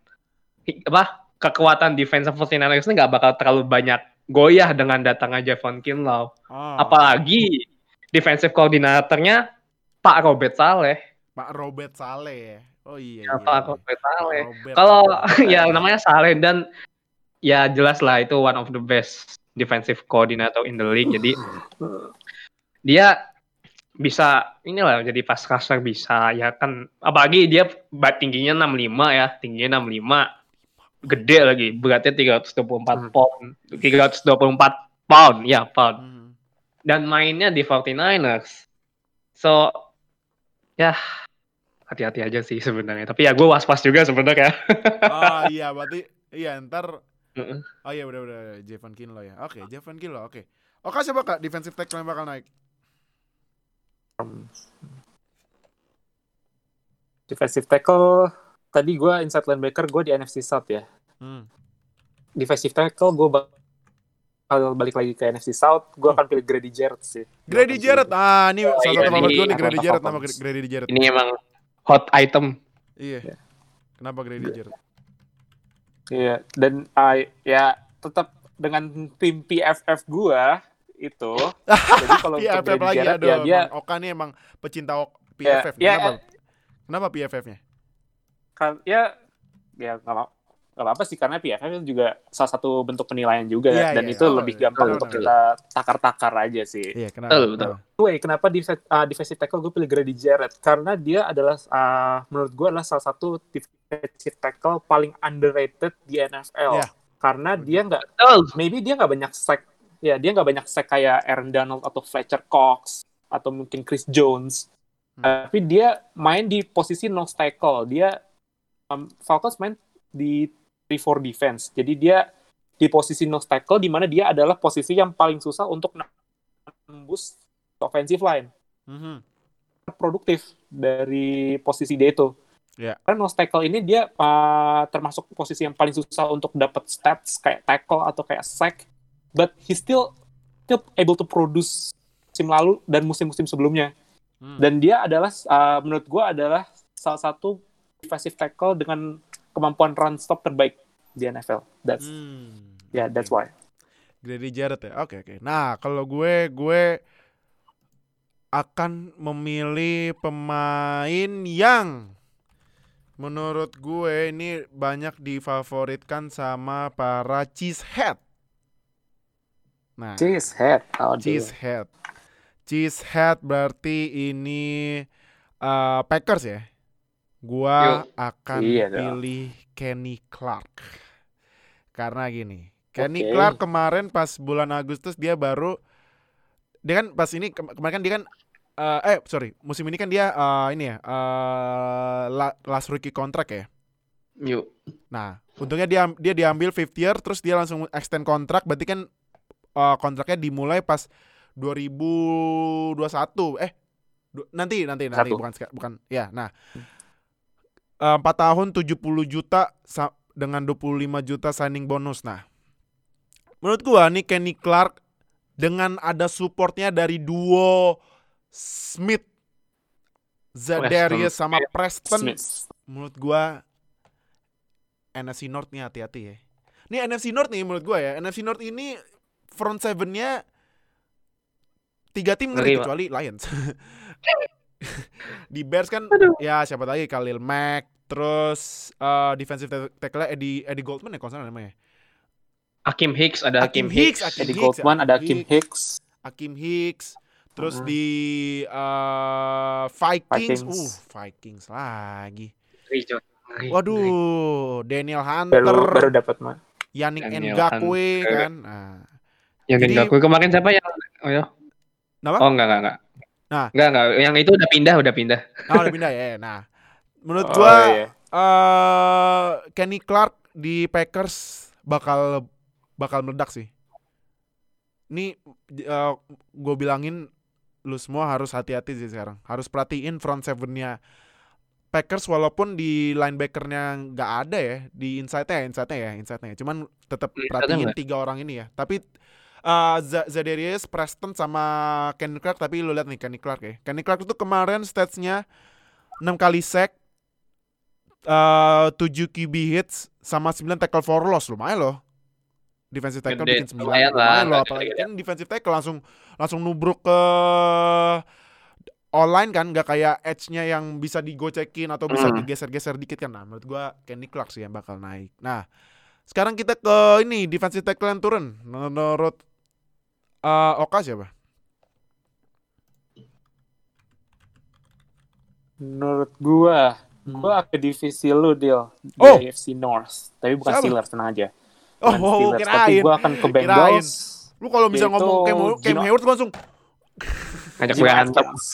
C: apa kekuatan defensive 49ers ini nggak bakal terlalu banyak goyah dengan datangnya Javon Kinlaw.
B: Oh,
C: Apalagi defensive koordinatornya Pak Robert Saleh.
B: Pak Robert Saleh ya. Oh iya.
C: Ya,
B: iya,
C: Pak
B: iya.
C: Robert Saleh. Kalau ya namanya Saleh dan ya jelas lah itu one of the best defensive coordinator in the league. Jadi dia bisa inilah jadi pas rusher bisa ya kan. Apalagi dia tingginya 65 ya tingginya 65 gede lagi beratnya 324
D: Hmm.
C: pound. 324 pound ya pound.
B: Mhm.
C: dan mainnya di 49ers so ya hati-hati aja sih sebenarnya. Tapi ya gue was-was juga sebenarnya.
B: Oh iya, berarti iya ntar
C: Heeh.
B: Oh iya udah udah Javon Kinlo ya. Oke, Javon Kinlo. Oke. Oke siapa Kak defensive tackle yang bakal naik?
D: Defensive tackle tadi gue inside linebacker gue di NFC South ya.
B: Hmm.
D: Defensive tackle gue bakal balik lagi ke NFC South. Gue
B: Oh.
D: akan pilih Grady Jarrett sih.
B: Grady Jarrett. Ah, ini
C: Oh,
B: salah
C: iya,
B: satu favorit
C: ini
B: gue nih Grady Jarrett nama. Grady Jarrett.
C: ini emang hot item
B: Iya.
D: Iya.
B: Kenapa Grady Jarrett?
D: Iya. Dan ah, ya tetap dengan tim PFF gue itu. jadi kalau untuk
B: PFF lagi aduh.
D: ya dia
B: Oka nih emang pecinta ok-
D: Ya,
B: PFF.
D: ya,
B: Kenapa? Kenapa PFF-nya?
D: kan ya ya nggak nggak apa sih karena PFF itu juga salah satu bentuk penilaian juga
B: Iya,
D: dan
B: iya,
D: itu
B: iya.
D: lebih
B: Oh,
D: gampang
B: betul,
D: untuk
B: betul.
D: kita takar-takar aja sih.
B: Iya, kenapa?
C: Betul, betul.
D: Anyway, kenapa defensive, uh, defensive tackle gue pilih Grady Jarrett? Karena dia adalah, uh, menurut gue adalah salah satu defensive tackle paling underrated di NFL.
B: Iya.
D: Karena dia nggak,
C: Betul.
D: maybe dia nggak banyak sack, ya dia nggak banyak sack kayak Aaron Donald atau Fletcher Cox atau mungkin Chris Jones.
B: Hmm.
D: Tapi dia main di posisi nose tackle. Dia um, Falcons main di 3-4 defense. Jadi dia di posisi nose tackle di mana dia adalah posisi yang paling susah untuk nembus offensive line
B: Mhm.
D: produktif dari posisi dia itu.
B: Iya.
D: Karena nose tackle ini dia uh, termasuk posisi yang paling susah untuk dapat stats kayak tackle atau kayak sack, but he still still able to produce musim lalu dan musim-musim sebelumnya.
B: Hmm.
D: Dan dia adalah uh, menurut gua adalah salah satu defensive tackle dengan kemampuan run stop terbaik di NFL. That's
B: Hmm.
D: yeah, that's why.
B: Grady Jarrett ya. Oke oke. Nah kalau gue gue akan memilih pemain yang menurut gue ini banyak difavoritkan sama para cheesehead. Nah,
D: Cheesehead. Oh,
B: cheesehead. Cheesehead berarti ini eh, Packers ya. Gua akan
D: Iya dong.
B: pilih Kenny Clark. Karena gini, Kenny
D: Oke.
B: Clark kemarin pas bulan Agustus dia baru dia kan pas ini kem- kemarin kan dia kan eh, eh sorry musim ini kan dia eh, ini ya la- last rookie contract ya.
C: Yuk.
B: Nah, untungnya dia dia diambil fifth year terus dia langsung extend kontrak berarti kan eh, kontraknya dimulai pas 2021 eh du- nanti nanti nanti
D: Satu.
B: bukan bukan ya. Nah, eh, 4 tahun 70 juta dengan 25 juta signing bonus. Nah, menurut gua nih Kenny Clark dengan ada supportnya dari duo Smith Zadarius sama Preston
D: Smith.
B: menurut gua NFC North nih hati-hati ya. Ini NFC North nih menurut gua ya. NFC North ini front seven-nya tiga tim ngeri
C: Ngeri,
B: kecuali Lions. Di Bears kan ya siapa lagi Khalil Mack, terus eh, defensive tackle Eddie Eddie Goldman ya kalau salah namanya.
C: Hakim Hicks ada
B: Hakim
C: Hakim,
B: Hicks,
C: Hicks.
D: Eddie
B: Hicks,
D: Goldman, ada
B: Hakim
D: Kim Hicks.
B: Hakim Hicks, terus
D: Mhm.
B: di eh, Vikings,
D: Vikings.
B: uh Vikings lagi. Waduh, Daniel Hunter,
D: Baru baru dapat mah.
B: Yannick Ngakwe kan. Nah, Jadi-
C: Jadi, kemarin siapa yang oh, ya?
B: Kenapa?
C: Oh enggak enggak enggak.
B: Nah.
C: Enggak enggak, yang itu udah pindah, udah pindah.
B: nah udah pindah ya. Nah, menurut
D: Oh,
B: gua
D: iya.
B: eh Kenny Clark di Packers bakal bakal meledak sih. Ini eh, gue bilangin lu semua harus hati-hati sih sekarang. Harus perhatiin front seven-nya Packers walaupun di linebackernya nggak ada ya di inside-nya ya, inside-nya ya, inside-nya ya. Cuman tetap
C: Inside-nya
B: perhatiin tiga orang ini ya. Tapi Z- Zadarius, Preston sama Kenny Clark tapi lu lihat nih Kenny Clark ya. Kenny Clark itu kemarin stats-nya 6 kali sack, eh 7 QB hits sama 9 tackle for loss lumayan loh. Defensive tackle
C: Gede,
B: bikin 9
C: lumayan lah,
B: lumayan loh apalagi
C: gede-gede.
B: kan defensive tackle langsung langsung nubruk ke online kan nggak kayak edge-nya yang bisa digocekin atau bisa
C: Hmm.
B: digeser-geser dikit kan. Nah, menurut gua Kenny Clark sih yang bakal naik. Nah, sekarang kita ke ini defensive tackle yang turun. Menurut eh Oka siapa?
D: Menurut gua, gua ke divisi lu deal di
B: Oh.
D: AFC North. Tapi bukan
B: Siapa?
D: Steelers tenang aja.
B: Oh,
D: Bukan
B: oh,
D: Steelers, tapi
B: kirain.
D: gua akan ke
B: Kirain.
D: Bengals.
B: Lu kalau bisa ngomong Cam, Cam
D: Gino-
B: Hayward langsung
C: Ngajak
D: Gino
C: berantem.
D: Atkins.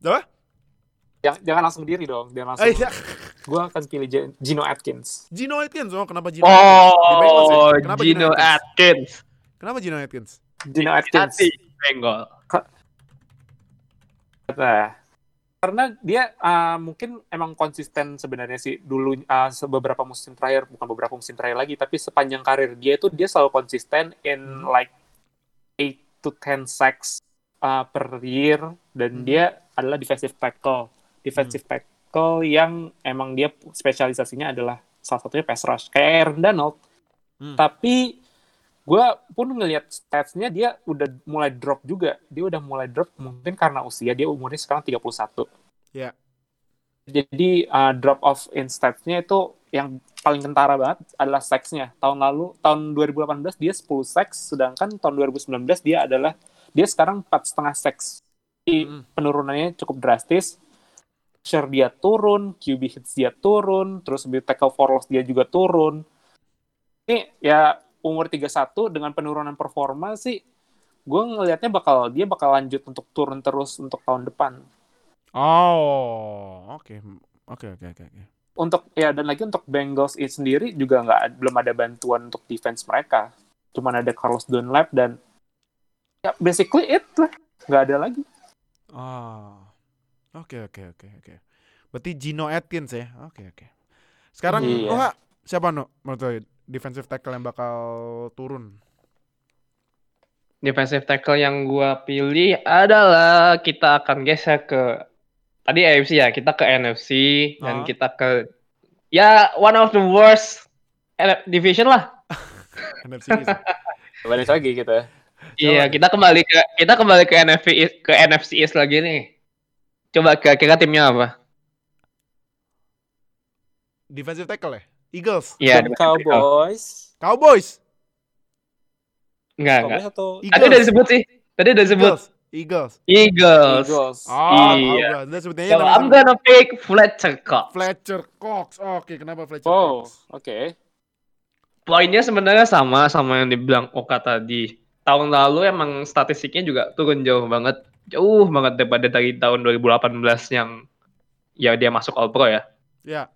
B: apa?
D: Jangan, jangan langsung diri dong, jangan langsung.
B: Eh, iya.
D: Gua akan pilih Gino Atkins.
B: Gino Atkins. Oh, kenapa Gino Atkins?
C: Oh,
B: Kenapa
C: Gino Atkins.
B: Kenapa Gino Atkins?
D: Gino Atkins.
C: Hati Bengal.
D: Nah, karena dia uh, mungkin emang konsisten sebenarnya sih dulu uh, beberapa musim terakhir bukan beberapa musim terakhir lagi tapi sepanjang karir dia itu dia selalu konsisten in like 8 to 10 sacks uh, per year dan
B: Hmm.
D: dia adalah defensive tackle defensive tackle yang emang dia spesialisasinya adalah salah satunya pass rush kayak Aaron Donald
B: Hmm.
D: tapi gue pun ngelihat statsnya dia udah mulai drop juga dia udah mulai drop mungkin karena usia dia umurnya sekarang 31
B: Ya.
D: Jadi uh, drop off in stats-nya itu yang paling kentara banget adalah seks-nya. Tahun lalu, tahun 2018 dia 10 seks, sedangkan tahun 2019 dia adalah dia sekarang empat setengah seks. Jadi
B: Mm.
D: penurunannya cukup drastis. Share dia turun, QB hits dia turun, terus tackle for loss dia juga turun. Ini ya umur 31 dengan penurunan performa sih, gue ngelihatnya bakal dia bakal lanjut untuk turun terus untuk tahun depan.
B: Oh, oke. Oke, oke, oke, oke.
D: untuk ya dan lagi untuk Bengals itu sendiri juga nggak belum ada bantuan untuk defense mereka cuman ada Carlos Dunlap dan ya basically it lah nggak ada lagi
B: Ah. Oke, oke, oke, oke. Berarti Gino Atkins ya. Oke, oke. Sekarang
D: Iya.
B: Wah, siapa no menurut defensive tackle yang bakal turun?
C: Defensive tackle yang gua pilih adalah kita akan geser ke tadi AFC ya, kita ke NFC dan
B: Ah.
C: kita ke ya one of the worst division lah.
B: NFC East.
D: balik lagi ya
C: Iya, kita kembali ke kita kembali ke NFC East, ke NFC East lagi nih. Coba kira-kira timnya apa?
B: defensive tackle ya? Eagles.
C: Iya,
D: Dan Cowboys
B: Cowboys.
C: enggak enggak.
D: Cowboys atau
C: Tadi udah disebut sih. Tadi udah disebut
B: Eagles. Eagles.
C: Eagles.
D: Eagles
B: Oh,
C: Iya.
B: Dia sebutnya
C: So I'm gonna pick Fletcher Cox.
B: Fletcher Cox. Oke, kenapa Fletcher
D: oh
B: Cox?
D: oke
C: Poinnya sebenarnya sama sama yang dibilang Oka tadi. Tahun lalu emang statistiknya juga turun jauh banget. Jauh banget daripada dari tahun 2018 yang ya dia masuk All Pro ya.
B: Ya.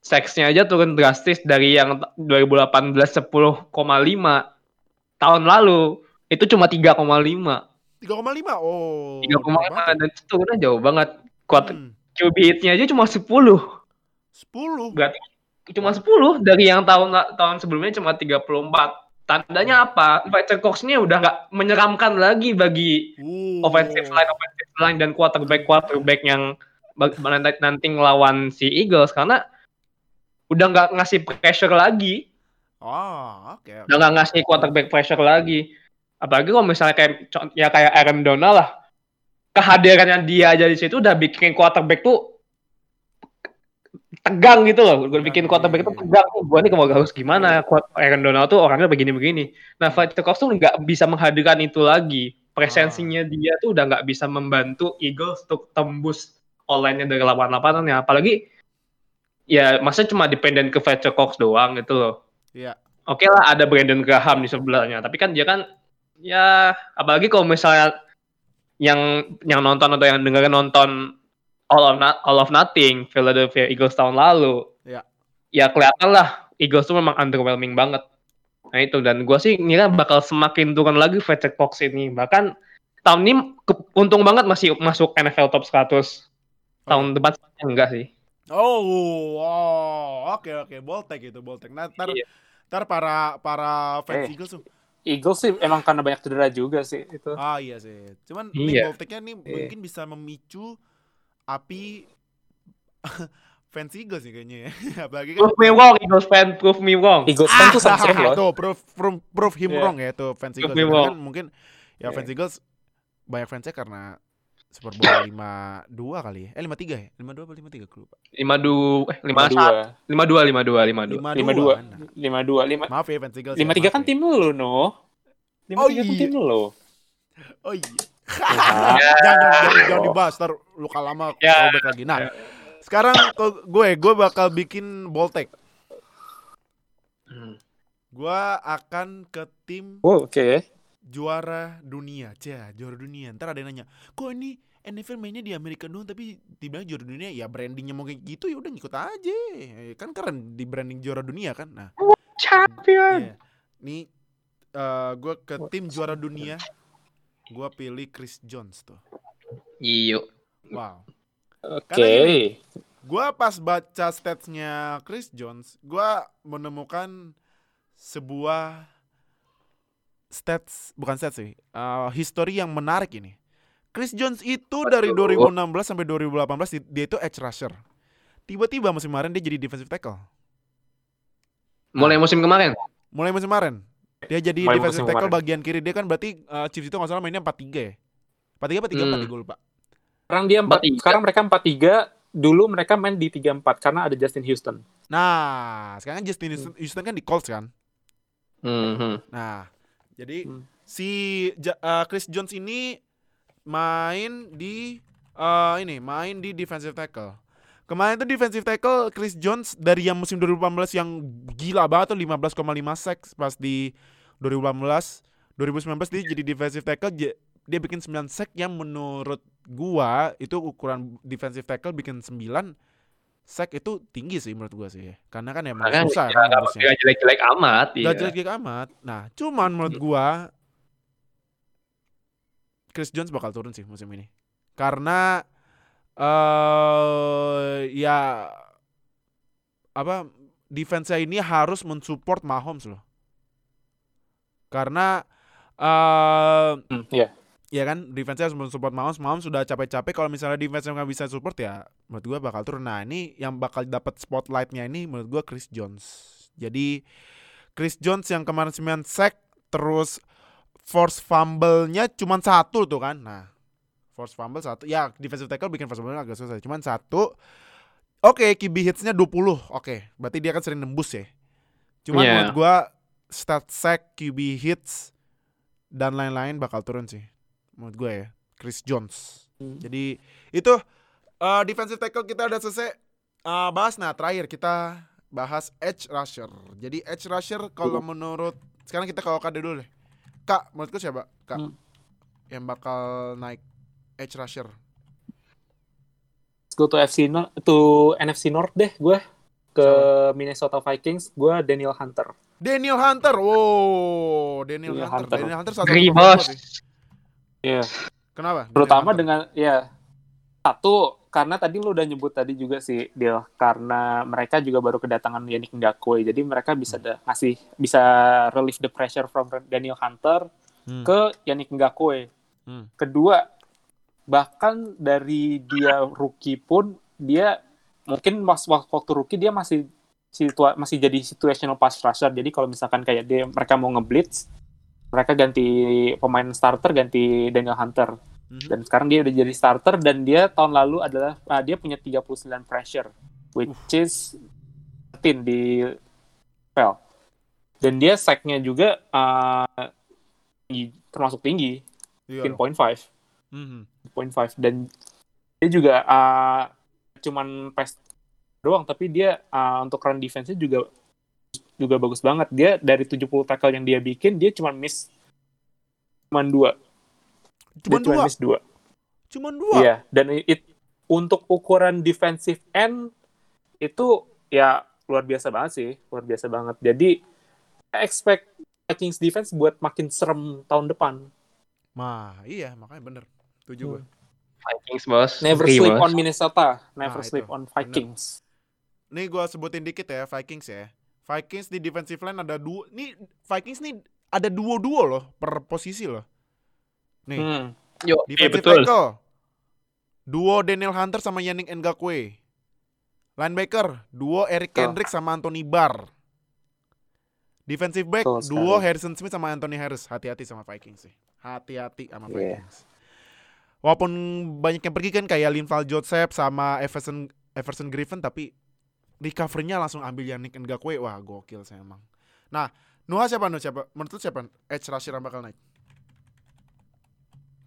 C: Seksnya aja turun drastis dari yang t- 2018 10,5 tahun lalu itu cuma 3,5.
B: 3,5. Oh.
C: 3,5
B: banget.
C: dan itu turunnya jauh banget. Kuat
B: Hmm.
C: QB hit-nya aja cuma 10.
B: 10.
C: Berarti cuma 10 dari yang tahun tahun sebelumnya cuma 34. Tandanya apa? Fletcher Cox-nya udah nggak menyeramkan lagi bagi
B: Uh.
C: offensive line, offensive line dan quarterback quarterback yang nanti ngelawan si Eagles karena udah nggak ngasih pressure lagi,
B: Oh, oke. oke.
C: udah nggak ngasih quarterback pressure lagi. Apalagi kalau misalnya kayak ya kayak Aaron Donald lah, kehadirannya dia aja di situ udah bikin quarterback tuh tegang gitu loh. Gue bikin quarterback
B: iya,
C: tuh
B: iya.
C: tegang. Gue nih mau harus gimana? Quar- Aaron Donald tuh orangnya begini-begini. Nah, Fletcher tuh nggak bisa menghadirkan itu lagi. Presensinya dia tuh udah nggak bisa membantu Eagles untuk tembus online-nya dari lawan-lawanannya. Apalagi ya masa cuma dependen ke Fletcher Cox doang gitu loh.
B: Iya.
C: Oke lah ada Brandon Graham di sebelahnya, tapi kan dia kan ya apalagi kalau misalnya yang yang nonton atau yang dengerin nonton All of, Not- All of Nothing Philadelphia Eagles tahun lalu,
B: Iya.
C: ya kelihatan lah Eagles tuh memang underwhelming banget. Nah itu dan gue sih ngira bakal semakin turun lagi Fletcher Cox ini. Bahkan tahun ini untung banget masih masuk NFL top 100. Tahun depan enggak sih.
B: Oh, oh, oke oke, Boltek itu Boltek. Nah, ntar,
C: Iya.
B: ntar para para fans
D: Eh.
B: Eagles tuh.
D: Eagles sih emang karena banyak cedera juga sih itu
B: Ah iya sih. Cuman nih
C: Iya.
B: Bolteknya nih
D: Iya.
B: mungkin bisa memicu api fans Eagles nih kayaknya ya. Apalagi kan
C: Prove me wrong Eagles fan, prove me wrong.
D: Eagles kan tuh serem loh
B: tuh proof, proof, proof him
D: Iya.
B: wrong ya tuh fans
C: Prove
B: Eagles.
C: me
B: Karena
C: wrong.
B: kan mungkin ya
D: Iya.
B: fans Eagles banyak fansnya karena Super Bowl 52 kali ya. Eh 53 ya? 52 apa 53 gue lupa.
C: 52 eh
D: 52
C: 51 52 52 52.
D: 52
B: kan?
D: 52 lima
B: Maaf ya Eagles.
D: lima tiga kan
B: ya.
D: tim lu no lima
B: Oh,
D: tiga kan
B: iya.
D: tim lu
B: Oh iya.
D: Nah,
C: Ya.
B: jangan, jangan, jangan, dibahas ntar luka lama
C: Ya.
B: callback lagi. Nah, sekarang ke gue, gue bakal bikin Boltek.
C: Hmm.
B: Gue akan ke tim
D: oh, oke
B: juara dunia. Cah, juara dunia. Ntar ada yang nanya, kok ini NFL mainnya di Amerika doang tapi dibilang juara dunia ya brandingnya mau kayak gitu ya udah ngikut aja Eh, kan keren di branding juara dunia kan nah
C: Champion.
B: iya. nih eh, gue ke tim juara dunia gue pilih Chris Jones tuh
C: Iyo.
B: wow
D: oke
B: gini, Gua pas baca statsnya Chris Jones, gua menemukan sebuah stats bukan stats sih, uh, history yang menarik ini. Chris Jones itu dari 2016 sampai 2018 di- dia itu edge rusher. Tiba-tiba musim kemarin dia jadi defensive tackle.
C: Mulai musim kemarin.
B: Mulai musim kemarin dia jadi
D: Mulai
B: defensive tackle
D: kemarin.
B: bagian kiri dia kan berarti uh, Chiefs itu nggak salah mainnya 4-3 ya. 4-3 apa 3-4
C: Hmm.
B: gue lupa.
D: sekarang dia empat
C: 4-3.
D: sekarang mereka empat tiga dulu mereka main di 3-4 karena ada Justin Houston.
B: Nah, sekarang Justin Houston, Houston kan di Colts kan.
C: Mhm.
B: Nah, jadi
D: Hmm.
B: si Ja- eh, Chris Jones ini main di eh, ini main di defensive tackle. Kemarin tuh defensive tackle Chris Jones dari yang musim 2018 yang gila banget tuh 15,5 sacks pas di 2018 2019 dia jadi defensive tackle dia bikin 9 sack yang menurut gua itu ukuran defensive tackle bikin 9 sack itu tinggi sih menurut gua sih. Karena kan emang susah
C: ya,
B: kan harusnya.
C: nggak jelek-jelek amat.
B: Gak
C: iya.
B: jelek-jelek amat. Nah, cuman menurut gua Chris Jones bakal turun sih musim ini. Karena eh ya apa defense ini harus mensupport Mahomes loh. Karena eh
D: Hmm, iya.
B: Ya kan defense harus mensupport Mahomes. Mahomes sudah capek-capek kalau misalnya defense nggak bisa support ya menurut gua bakal turun. Nah, ini yang bakal dapat spotlightnya ini menurut gua Chris Jones. Jadi Chris Jones yang kemarin 9 sack terus force fumble-nya cuma satu tuh kan. Nah, force fumble satu. Ya, defensive tackle bikin force fumble agak susah. Cuman satu. Oke, QB hits-nya 20. Oke, berarti dia kan sering nembus ya. Cuman
C: Iya.
B: menurut gua stat sack, QB hits dan lain-lain bakal turun sih. Menurut gue ya, Chris Jones.
D: Hmm.
B: Jadi itu eh, defensive tackle kita udah selesai eh, bahas. Nah, terakhir kita bahas edge rusher. Jadi edge rusher kalau menurut sekarang kita ke Okada dulu deh. Kak, menurutku siapa? Kak.
D: Hmm.
B: Yang bakal naik edge rusher.
D: Let's go to FC North, to NFC North deh gue ke Minnesota Vikings, gue Daniel Hunter.
B: Daniel Hunter. Wow, Daniel
D: Daniel
B: Hunter.
D: Hunter.
B: Daniel Hunter satu
C: Ngeri,
B: ya.
D: Iya.
B: Kenapa?
D: Terutama dengan ya satu karena tadi lu udah nyebut tadi juga sih Deal karena mereka juga baru kedatangan Yannick Ngakwe jadi mereka bisa da- ngasih bisa relieve the pressure from Daniel Hunter
B: Hmm.
D: ke Yannick Ngakwe.
B: Hmm.
D: Kedua bahkan dari dia rookie pun dia mungkin wak- waktu rookie dia masih situa masih jadi situational pass rusher jadi kalau misalkan kayak dia mereka mau ngeblitz mereka ganti pemain starter ganti Daniel Hunter
B: Mhm.
D: dan sekarang dia udah jadi starter dan dia tahun lalu adalah ah, dia punya 39 pressure which is 13 di spell dan dia sacknya juga tinggi- termasuk tinggi
B: Iya.
D: 15.5
B: Mhm.
D: 0.5 dan dia juga ah, cuman pass doang tapi dia ah, untuk run defense-nya juga juga bagus banget dia dari 70 tackle yang dia bikin dia cuma miss cuman dua dia cuma
B: dua.
D: miss dua
B: Cuman dua.
D: Iya, dan it, untuk ukuran defensive end itu ya luar biasa banget sih, luar biasa banget. Jadi expect Vikings defense buat makin serem tahun depan.
B: Nah, iya makanya bener. Setuju
D: Hmm.
B: gue.
C: Vikings bos.
D: Never
C: Ngeri,
D: sleep
C: bos.
D: on Minnesota, never
B: Nah,
D: sleep
B: itu.
D: on Vikings.
B: Nih gue sebutin dikit ya Vikings ya. Vikings di defensive line ada dua. Nih Vikings nih ada duo-duo loh per posisi loh. Nih
D: Hmm.
C: Yo,
B: defensive
C: betul.
B: tackle. Duo Daniel Hunter sama Yannick Ngakwe. Linebacker, duo Eric. Kendrick sama Anthony Barr. Defensive back,
D: Betul sekali.
B: duo Harrison Smith sama Anthony Harris. Hati-hati sama Vikings sih. Hati-hati sama
D: Iya.
B: Vikings. Walaupun banyak yang pergi kan kayak Linval Joseph sama Everson Everson Griffin tapi recovery-nya langsung ambil Yannick Ngakwe. Wah, gokil sih emang. Nah, Nuha siapa Nuh? Siapa? Menurut lu siapa? Edge rusher yang bakal naik?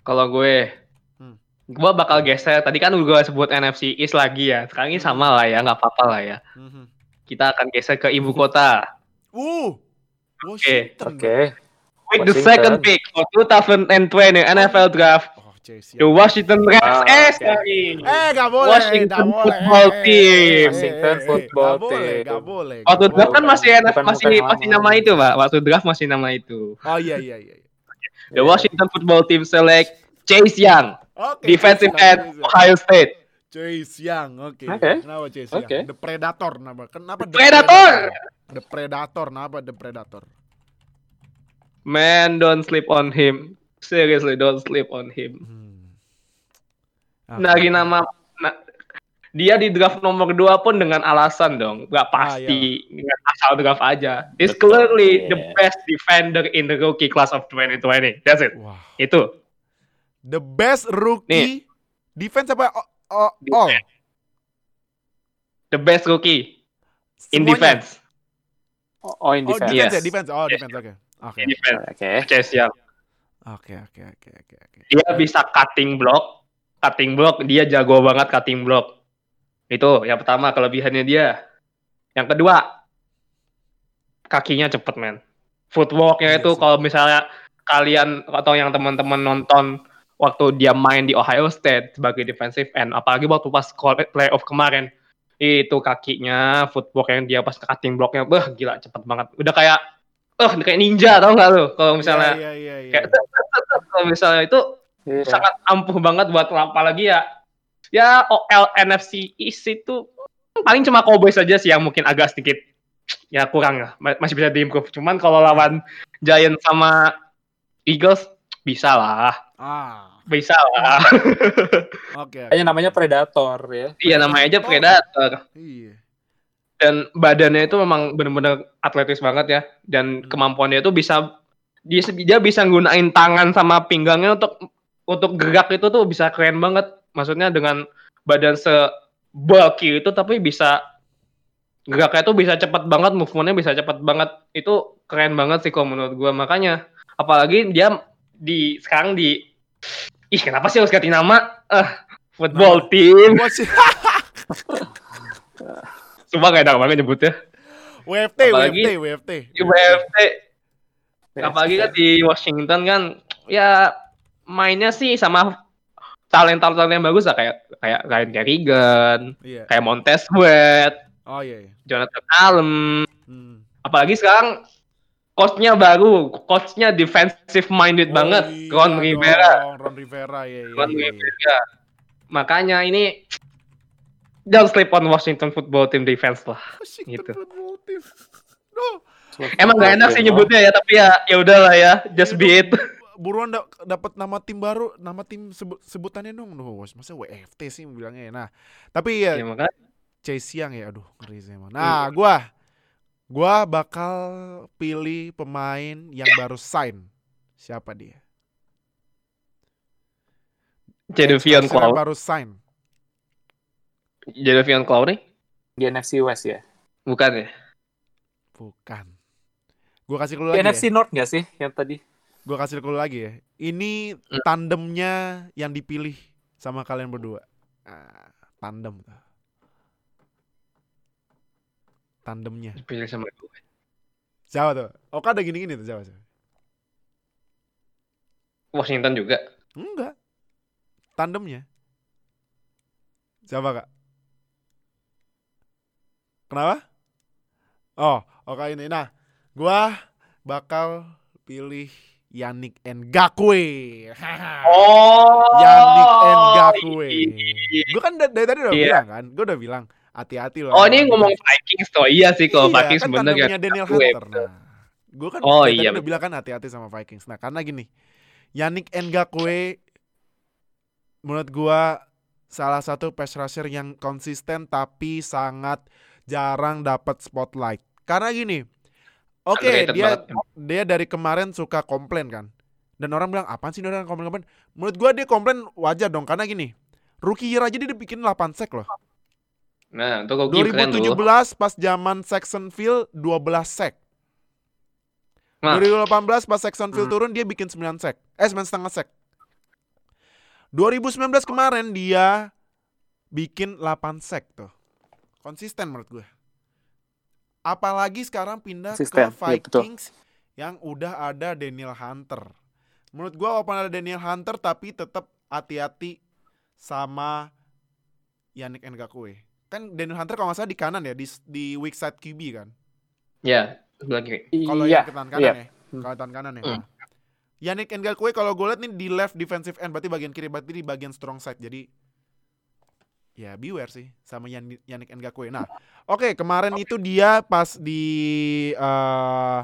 C: Kalau gue,
B: Hmm.
C: gue bakal geser. Tadi kan gue sebut NFC East lagi ya. Sekarang ini sama lah ya, nggak apa-apa lah ya.
B: Mhm.
C: Kita akan geser ke ibu kota.
B: Uh, Washington.
D: Oke.
C: With the second pick for 2020 NFL Draft,
B: Chase.
C: the Washington Redskins.
D: Ah,
C: eh, sorry.
B: Eh, gak boleh,
C: Washington
B: gak boleh.
C: Football
B: Eh,
C: Team.
B: eh,
D: Washington
B: eh, eh,
D: Football
B: gak boleh,
D: Team.
B: Gak boleh.
C: Waktu draft kan
B: boleh.
C: masih NF,
D: Bukan-
C: masih
D: bukan
C: masih nama itu, Pak. Waktu draft masih nama itu.
B: Oh iya iya iya.
C: The Washington Football Team select Chase Young,
B: Oke.
C: defensive end. Ohio State.
B: Chase Young, oke.
D: Oke.
B: Kenapa Chase. Young? The Predator, kenapa? Kenapa The
C: Predator!
B: The Predator, kenapa The Predator?
C: Man, don't sleep on him. Seriously, don't sleep on him.
B: Hmm.
C: Dari nama na- dia di draft nomor 2 pun dengan alasan dong, nggak pasti, nggak asal draft aja. He's
D: Betul,
C: clearly the
D: yeah.
C: best defender in the rookie class of 2020. That's it.
B: Wah.
C: Itu.
B: The best rookie defense apa? Oh, oh, all.
C: The best rookie in
B: Semuanya?
C: defense.
D: Oh, oh in
B: Oh,
D: defense.
B: defense
C: Yes.
B: ya, defense. Oh, defense. Oke. Oke.
C: In defense.
D: Oke.
C: Chase Young.
B: Oke, oke, oke, oke, oke.
C: Dia bisa cutting block, cutting block, dia jago banget cutting block. Itu yang pertama kelebihannya dia. Yang kedua, kakinya cepet men. Footworknya
B: Iya
C: itu kalau misalnya kalian atau yang teman-teman nonton waktu dia main di Ohio State sebagai defensive end, apalagi waktu pas playoff kemarin, itu kakinya, footwork yang dia pas cutting blocknya, bah gila cepet banget. Udah kayak, eh kayak ninja tau nggak lu? Kalau misalnya
B: Iya, iya, iya.
C: kayak kalau misalnya itu
D: Iya.
C: sangat ampuh banget buat apalagi ya ya OL NFC East itu paling cuma Cowboys saja sih yang mungkin agak sedikit ya kurang lah Ma- masih bisa diimprove cuman kalau lawan Giants sama Eagles bisa lah
B: Ah,
C: bisa lah
B: oke. oke.
D: Kayaknya namanya predator ya.
C: iya namanya aja Predator
B: Iya.
C: Dan badannya itu memang benar-benar atletis banget ya. Dan
B: Hmm.
C: kemampuannya itu bisa dia, dia bisa gunain tangan sama pinggangnya untuk untuk gerak itu tuh bisa keren banget. Maksudnya dengan badan se bulky itu tapi bisa geraknya tuh bisa cepat banget movementnya bisa cepat banget. Itu keren banget sih kalau menurut gua. Makanya apalagi dia di sekarang di ih kenapa sih harus ganti nama? Eh football team Coba gak enak banget nyebutnya
B: WFT,
C: Apalagi-
B: WFT, WFT.
C: UFT apalagi kan di Washington kan ya mainnya sih sama talenta-talenta yang bagus lah kayak kayak Ryan Kerrigan,
B: Iya.
C: kayak Montez Sweat,
B: Oh iya, iya.
C: Jonathan Allen.
B: Hmm.
C: Apalagi sekarang coachnya baru, coachnya defensive minded
B: Oh,
C: banget,
B: iya
C: Ron Rivera.
B: dong, Ron Rivera, iya, iya.
C: Ron
B: iya, iya.
C: Rivera. Makanya ini don't sleep on Washington football team defense lah.
B: Washington
C: Gitu.
B: football team. No.
C: Emang gak enak sih nyebutnya ya, tapi ya ya udahlah ya, just be it.
B: Buruan da dapat nama tim baru, nama tim sebut sebutannya dong. Duh, masa WFT sih bilangnya ya. Nah, tapi ya
C: Ya makanya
B: Chase Young ya, aduh ngeri sih emang. Nah, gua gua bakal pilih pemain yang baru sign. Siapa dia? Yang
C: Clowney,
B: baru sign.
C: Jadavion Clowney,
D: Di NFC West ya.
C: bukan ya?
B: Bukan. Gua kasih clue lagi
D: NFC
B: ya.
D: North nggak sih yang tadi?
B: Gua kasih clue lagi ya. Ini
C: Hmm.
B: tandemnya yang dipilih sama kalian berdua. Ah, tandem tuh. Tandemnya.
C: Pilih sama gue.
B: Siapa tuh? Oka ada gini-gini tuh siapa? siapa?
C: Washington juga.
B: Enggak. Tandemnya. Siapa kak? Kenapa? Oh, Oka ini. Nah, gua bakal pilih Yannick Ngakwe.
C: Oh,
B: Yannick Ngakwe.
C: iya.
B: Gue kan da- dari tadi udah
C: Iya.
B: bilang kan, gue udah bilang hati-hati loh.
C: Oh, ini ngomong Vikings toh. Iya sih kalau
B: Iya,
C: Vikings
B: kan
C: sebenarnya.
B: tandemnya Daniel. Hunter. Nah, gue kan
C: Oh, iya,
B: udah bilang kan hati-hati sama Vikings. Nah, karena gini, Yannick Ngakwe menurut gua salah satu pass rusher yang konsisten tapi sangat jarang dapat spotlight. Karena gini, oke
C: Underrated
B: dia
C: banget.
B: dia dari kemarin suka komplain kan. Dan orang bilang apaan sih dia orang komplain-komplain. Menurut gua dia komplain wajar dong karena gini. Rookie year aja dia bikin 8 sack loh.
C: Nah, untuk Gogi keren
B: 2017
C: dulu.
B: pas zaman Saxonville 12 sack.
C: Nah,
B: 2018 pas Saxonville
D: Hmm.
B: turun dia bikin 9 sack. Eh 9 setengah sack. 2019 kemarin dia bikin 8 sack tuh. Konsisten menurut gue. Apalagi sekarang pindah
D: Konsisten,
B: ke
D: iya.
B: Vikings yang udah ada Daniel Hunter. Menurut gue walaupun ada Daniel Hunter tapi tetap hati-hati sama Yannick Ngakwe. Kan Daniel Hunter kalau nggak salah di kanan ya di di weak side QB kan.
C: ya, sebelah kiri.
B: Kalau
D: Iya.
B: yang ke tangan kanan
D: iya.
B: ya. Kalau tangan kanan ya.
C: Hmm.
B: Nah. Yannick Ngakwe kalau gue liat nih di left defensive end berarti bagian kiri berarti di bagian strong side. Jadi ya beware sih sama Yan- Yannick Ngakwe. Nah, oke kemarin itu dia pas di eh,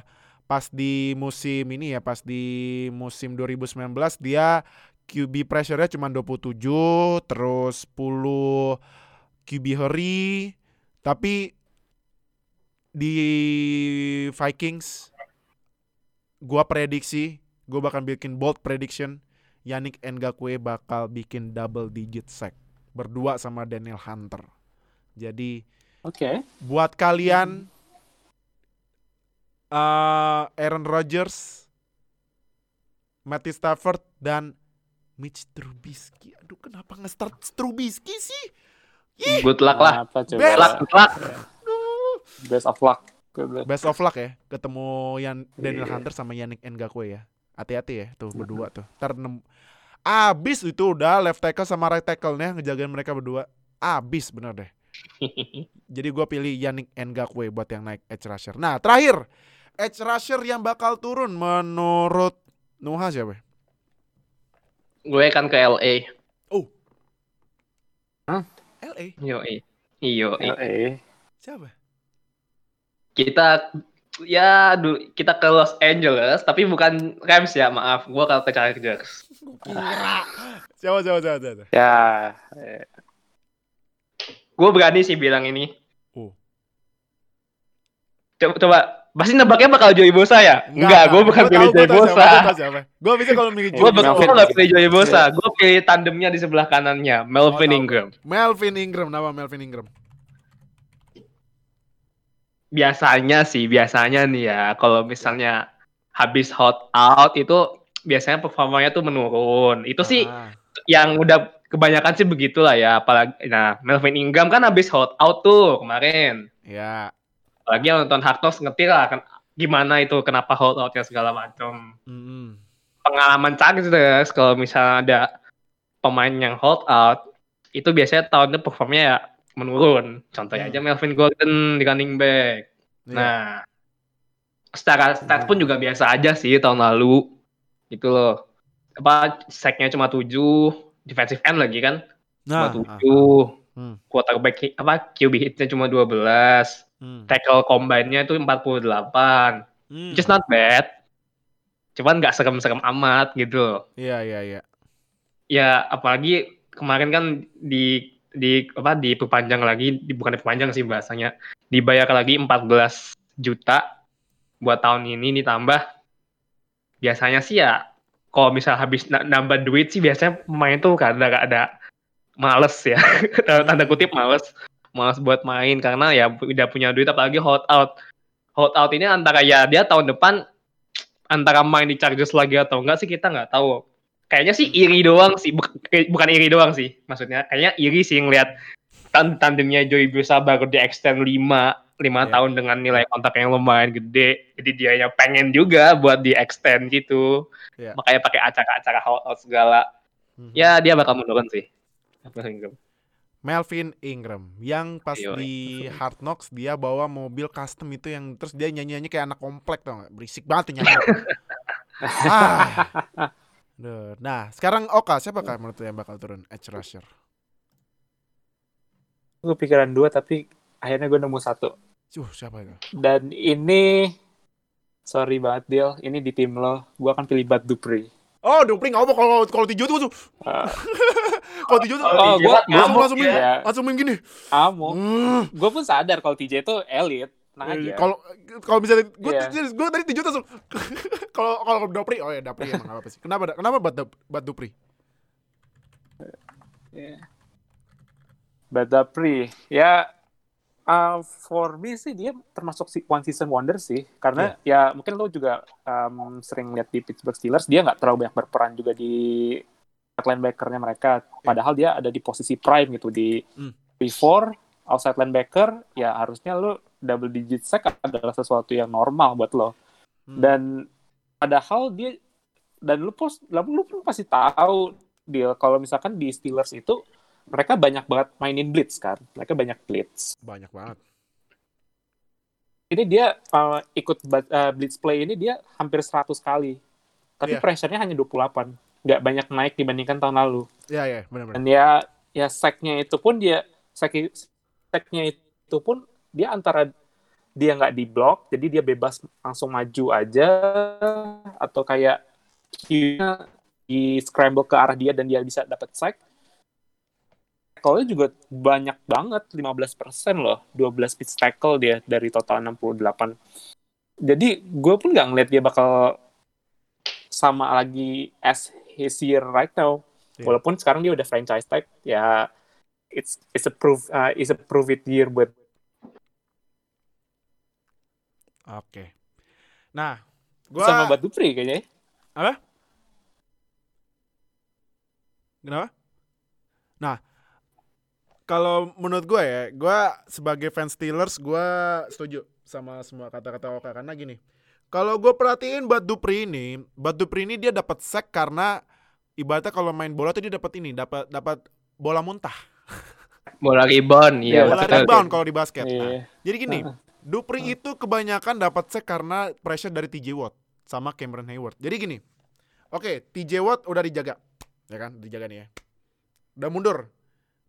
B: pas di musim ini ya, pas di musim 2019 dia QB pressure-nya cuma 27 terus 10 QB hurry tapi di Vikings gua prediksi gua bakal bikin bold prediction Yannick Ngakwe bakal bikin double digit sack berdua sama Daniel Hunter. Jadi
D: Oke.
B: Buat kalian eh Aaron Rodgers, Matty Stafford dan Mitch Trubisky. Aduh, kenapa nge-start Trubisky sih? Ih,
C: Good luck lah.
B: Best.
C: Luck, good luck.
D: Best of luck.
B: Best of luck ya ketemu yang Daniel
D: Iya.
B: Hunter sama Yannick Ngakwe ya. Hati-hati ya tuh berdua tuh. Ntar abis itu udah left tackle sama right tackle-nya ngejagain mereka berdua. Abis bener deh. Jadi gua pilih Yannick Ngakwe buat yang naik edge rusher. Nah terakhir edge rusher yang bakal turun menurut Nuha siapa?
C: Gue kan ke LA.
B: LA
C: Yo, iyo.
D: Eh,
B: siapa?
C: Kita ya du- kita ke Los Angeles tapi bukan Rams ya, maaf. Gua kalau ke Chargers.
B: Siapa siapa siapa siapa?
D: ya. eh,
C: Gue berani sih bilang ini.
B: Oh.
C: Coba, coba pasti nebaknya bakal Joey Bosa ya? Enggak, gue bukan
B: Gua
C: pilih Joey Bosa.
B: Gua bisa kalau milih
C: Gue
B: Joey Bosa.
C: nggak pilih Joey Bosa.
D: Iya.
C: Gue pilih tandemnya di sebelah kanannya, Melvin. Ingram.
B: Melvin Ingram, nama Melvin Ingram.
C: Biasanya sih, biasanya nih ya, kalau misalnya habis hot out itu biasanya performanya tuh menurun. Itu sih
B: Ah,
C: yang udah kebanyakan sih begitulah ya. Apalagi, nah Melvin Ingram kan habis hot out tuh kemarin.
B: ya.
C: Apalagi yang nonton Hard Knocks ngerti lah kan gimana itu kenapa hot outnya segala macam.
B: Mm-mm.
C: pengalaman Chargers kalau misalnya ada pemain yang hold out itu biasanya tahunnya performnya ya menurun. Contohnya
B: Hmm.
C: aja Melvin Gordon di running back.
B: Iya.
C: Nah, secara stats pun juga biasa aja sih tahun lalu. Gitu loh. Apa sacknya cuma 7, defensive end lagi kan
B: Nah,
C: cuma
B: ah,
C: 7.
B: Hmm.
C: Quarterback apa QB hitnya cuma 12.
B: hmm.
C: Tackle combine-nya itu 48.
B: Hmm.
C: Is not bad. Cuman nggak serem-serem amat gitu loh.
B: Iya, iya, iya.
C: ya apalagi kemarin kan di di apa diperpanjang lagi di, bukan diperpanjang sih bahasanya. Dibayar lagi 14 juta buat tahun ini ditambah. Biasanya sih ya kalau misal habis na- nambah duit sih biasanya pemain tuh gak ada males ya. Tanda kutip males. Males buat main karena ya udah punya duit apalagi hot out. Hot out ini antara ya dia tahun depan antara main di Chargers lagi atau enggak sih kita nggak tahu kayaknya sih iri doang sih bukan iri doang sih maksudnya kayaknya iri sih ngelihat tan tandemnya Joey Bosa baru di extend 5 lima
B: Iya.
C: tahun dengan nilai kontrak yang lumayan gede jadi dia ya pengen juga buat di extend gitu
B: Iya.
C: makanya pakai acara-acara holdout segala
B: Mhm.
C: ya dia bakal menurun sih
B: Melvin Ingram yang pas
C: Yoi.
B: di Hard Knocks dia bawa mobil custom itu yang terus dia nyanyi-nyanyi kayak anak komplek tau gak? Berisik banget tuh nyanyi. ah. Duh. Nah, sekarang Oka siapa kah menurut yang bakal turun edge rusher?
D: gue pikiran dua tapi akhirnya gue nemu satu.
B: Cuh, siapa itu?
D: Dan ini sorry banget Deal, ini di tim lo, gue akan pilih Bud Dupree.
B: Oh, Dupling apa kalau kalau Tijo tuh tuh.
D: Ah.
B: kalau Tijo tuh
D: Oh,
C: Tijo
D: gua-
B: langsung langsung
D: ya.
B: langsung main gini. Hmm.
D: gue pun sadar kalau TJ itu elit, tenang aja.
B: Kalau kalau misalnya gue
D: Iya.
B: gue tadi tuh langsung kalau kalau Dupri oh ya Dupri emang apa sih? Kenapa kenapa buat buat Dupri?
D: Bud Dupree, ya uh, for me sih dia termasuk si one season wonder sih, karena ya mungkin lo juga um, sering lihat di Pittsburgh Steelers dia nggak terlalu banyak berperan juga di linebacker-nya mereka, padahal dia ada di posisi prime gitu di
B: Hmm.
D: before outside linebacker, ya harusnya lo double digit sack adalah sesuatu yang normal buat lo.
B: Hmm.
D: Dan padahal dia dan lu pos lu pun pasti tahu dia kalau misalkan di Steelers itu mereka banyak banget mainin blitz kan. Mereka banyak blitz.
B: banyak banget.
D: Ini dia uh, ikut uh, blitz play ini dia hampir 100 kali. Tapi
B: Iya.
D: pressure-nya hanya 28. Nggak banyak naik dibandingkan tahun lalu.
B: Iya iya benar benar.
D: Dan ya ya sack-nya itu pun dia sack sack-nya itu pun dia antara dia nggak di block, jadi dia bebas langsung maju aja atau kayak Q-nya di scramble ke arah dia dan dia bisa dapat sack. Tackle-nya juga banyak banget, 15% loh. 12 pitch tackle dia dari total 68. Jadi gue pun nggak ngeliat dia bakal sama lagi as his year right now.
B: Iya.
D: Walaupun sekarang dia udah franchise tag, ya it's it's a proof uh, it's a prove it year buat
B: Oke. Nah, gua
D: Sama Bad Dupri kayaknya. ya.
B: Kenapa? Nah, kalau menurut gue ya, gue sebagai fans Steelers, gue setuju sama semua kata-kata Oka karena gini. Kalau gue perhatiin Bud Dupri ini, Bud Dupri ini dia dapat sack karena ibaratnya kalau main bola tuh dia dapat ini, dapat dapat bola muntah,
C: Bola rebound, iya.
B: Bola rebound kalau di basket. Nah,
D: Iya.
B: jadi gini, Dupri itu kebanyakan dapat sack karena pressure dari TJ Watt sama Cameron Hayward. Jadi gini, oke TJ Watt udah dijaga, ya kan, dijaga nih ya. Udah mundur.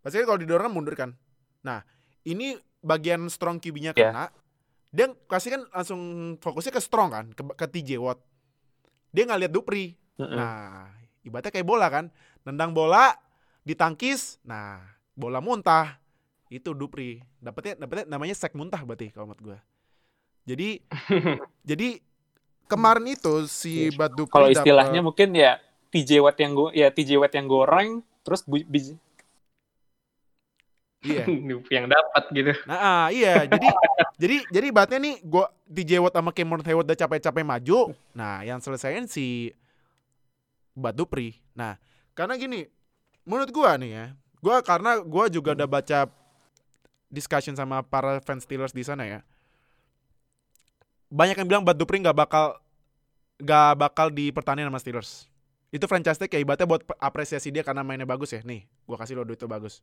B: Pasti kalau didorong kan mundur kan. Nah, ini bagian strong QB-nya
D: Iya.
B: kena. Dia pasti kan langsung fokusnya ke strong kan, ke, ke TJ Watt. Dia nggak lihat Dupri.
D: Mm-mm.
B: Nah, ibaratnya kayak bola kan. Nendang bola, ditangkis, nah, bola muntah. Itu Dupri. Dapatnya dapatnya namanya sek muntah berarti kalau menurut gua. Jadi jadi kemarin itu si Bad Dupri
D: Kalau
B: dapet-
D: istilahnya mungkin ya TJ Watt yang go ya TJ Watt yang goreng terus bu, bi-
B: iya.
C: yang dapat gitu.
B: Nah, ah, iya. Jadi jadi jadi ibaratnya nih gua DJ Watt sama Cameron Hayward udah capek-capek maju. Nah, yang selesaiin si Bad Dupri. Nah, karena gini, menurut gua nih ya, gua karena gua juga udah baca discussion sama para fans Steelers di sana ya. Banyak yang bilang Bad Dupri nggak bakal nggak bakal dipertahankan sama Steelers. Itu franchise tag kayak ibaratnya buat apresiasi dia karena mainnya bagus ya. Nih, gua kasih lo duit itu bagus.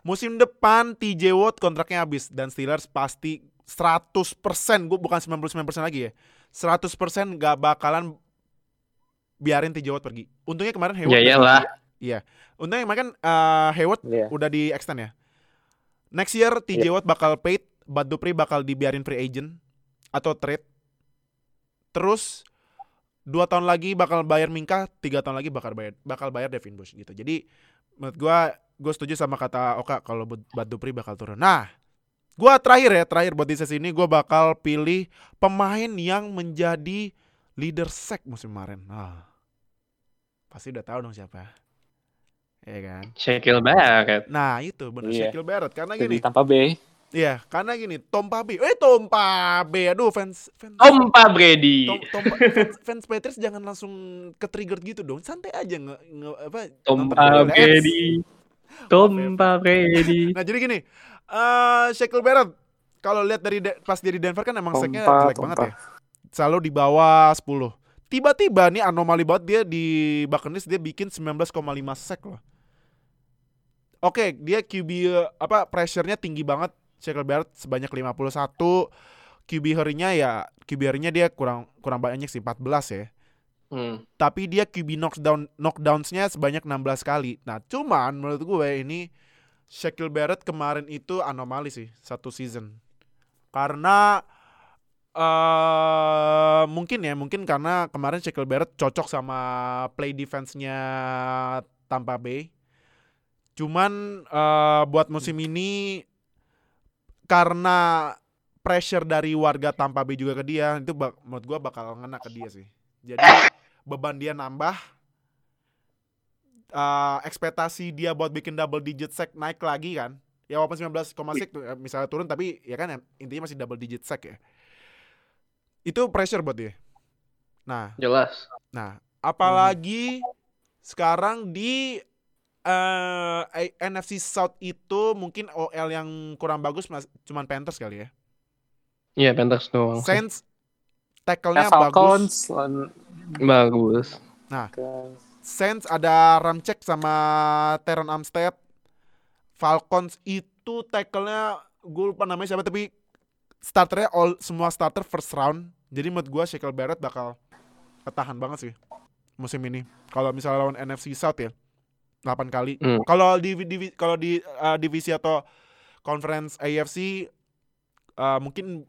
B: Musim depan TJ Watt kontraknya habis dan Steelers pasti 100% gue bukan 99% lagi ya. 100% gak bakalan biarin TJ Watt pergi. Untungnya kemarin Hayward
C: Ya iyalah.
B: di- Iya. Untungnya kemarin kan eh, Hayward
D: Iya.
B: udah di extend ya. Next year TJ Watt bakal paid, Bud Dupree bakal dibiarin free agent atau trade. Terus dua tahun lagi bakal bayar Minka, tiga tahun lagi bakal bayar bakal bayar Devin Bush gitu. Jadi menurut gua gue setuju sama kata Oka kalau Bud Dupree bakal turun. Nah, gua terakhir ya, terakhir buat di sesi ini gua bakal pilih pemain yang menjadi leader sack musim kemarin. Nah, pasti udah tahu dong siapa. Ya kan?
C: Shaquille Barrett.
B: Nah, itu bener
D: Iya.
B: Shaquille Barrett karena
D: Jadi
B: gini.
D: tanpa B.
B: Iya, karena gini, Tom Pabe. Eh, Tom Pabe. Aduh, fans fans
C: Tompa Brady.
B: Tom, Tom fans, fans Patriots jangan langsung ke trigger gitu dong. Santai aja nge, nge apa? Eh,
C: Brady. Tompa Brady.
B: Nah, jadi gini, eh Shaquille Barrett kalau lihat dari De- pas dia di Denver kan emang
D: Tompa,
B: jelek banget ya. Selalu di bawah 10. Tiba-tiba nih anomali banget dia di Buccaneers dia bikin 19,5 sack loh. Oke, dia QB eh, apa pressure-nya tinggi banget. Shaquille Barrett sebanyak 51. QB harinya ya QB harinya dia kurang kurang banyak sih 14 ya.
C: Hmm.
B: Tapi dia QB knockdown knockdowns-nya sebanyak 16 kali. Nah, cuman menurut gue ini Shaquille Barrett kemarin itu anomali sih satu season. Karena eh mungkin ya, mungkin karena kemarin Shaquille Barrett cocok sama play defense-nya Tampa Bay. Cuman eh buat musim ini karena pressure dari warga Tampa Bay juga ke dia, itu bak- menurut gua bakal ngena ke dia sih. Jadi beban dia nambah. Eh, ekspektasi dia buat bikin double digit sack naik lagi kan. Ya walaupun 19,6 tuh, eh, misalnya turun tapi ya kan intinya masih double digit sack ya. Itu pressure buat dia. Nah,
C: Jelas.
B: Nah, apalagi sekarang di eh I- NFC South itu mungkin OL yang kurang bagus mas, cuman Panthers kali ya.
C: Iya, Panthers doang.
B: Saints
D: Ya,
B: tackle-nya bagus.
C: Bagus.
B: Saints ada Ramcek sama Teron Armstead. Falcons itu tackle-nya gue lupa namanya siapa tapi starternya all semua starter first round. Jadi menurut gue Shaquille Barrett bakal ketahan banget sih musim ini. Kalau misalnya lawan NFC South ya 8 kali.
C: Hmm.
B: Kalau di, divi- kalau di uh, divisi atau conference AFC uh, mungkin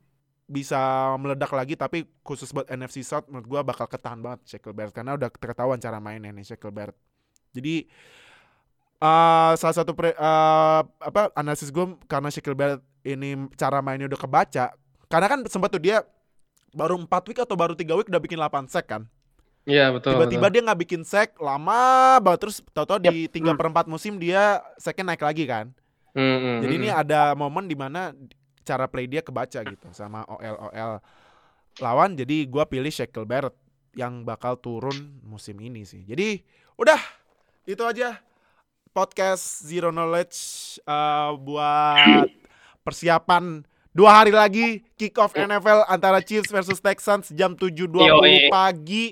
B: bisa meledak lagi tapi khusus buat NFC South menurut gua bakal ketahan banget Shaquille Barrett karena udah ketahuan cara mainnya nih Shaquille Barrett. Jadi uh, salah satu pre, uh, apa analisis gue karena Shaquille Barrett ini cara mainnya udah kebaca karena kan sempat tuh dia baru 4 week atau baru tiga week udah bikin 8 sack kan.
C: Iya, betul.
B: Tiba-tiba
C: betul.
B: dia nggak bikin sack lama banget terus tahu-tahu di tiga per empat musim dia sacknya naik lagi kan.
C: Hmm, hmm,
B: Jadi
C: hmm.
B: ini ada momen di mana cara play dia kebaca gitu sama OL OL lawan jadi gua pilih Shackle Barrett yang bakal turun musim ini sih. Jadi udah itu aja podcast Zero Knowledge eh, buat persiapan dua hari lagi kick off NFL antara Chiefs versus Texans jam 7.20
C: Yoi.
B: pagi.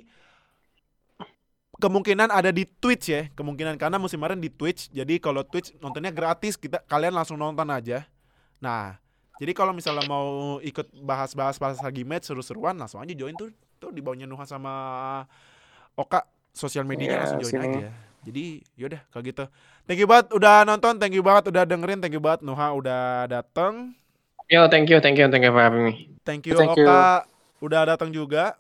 B: Kemungkinan ada di Twitch ya, kemungkinan karena musim kemarin di Twitch. Jadi kalau Twitch nontonnya gratis, kita kalian langsung nonton aja. Nah, jadi kalau misalnya mau ikut bahas-bahas pas lagi match seru-seruan langsung aja join tuh tuh di bawahnya Nuha sama Oka sosial medianya
D: Iya,
B: langsung join
D: sini.
B: aja. Jadi yaudah kalau gitu. Thank you banget udah nonton, thank you banget udah dengerin, thank you banget Nuha udah dateng.
C: Yo, thank you, thank you, thank you for having me.
B: Thank you
D: Thank you.
B: Oka udah datang juga.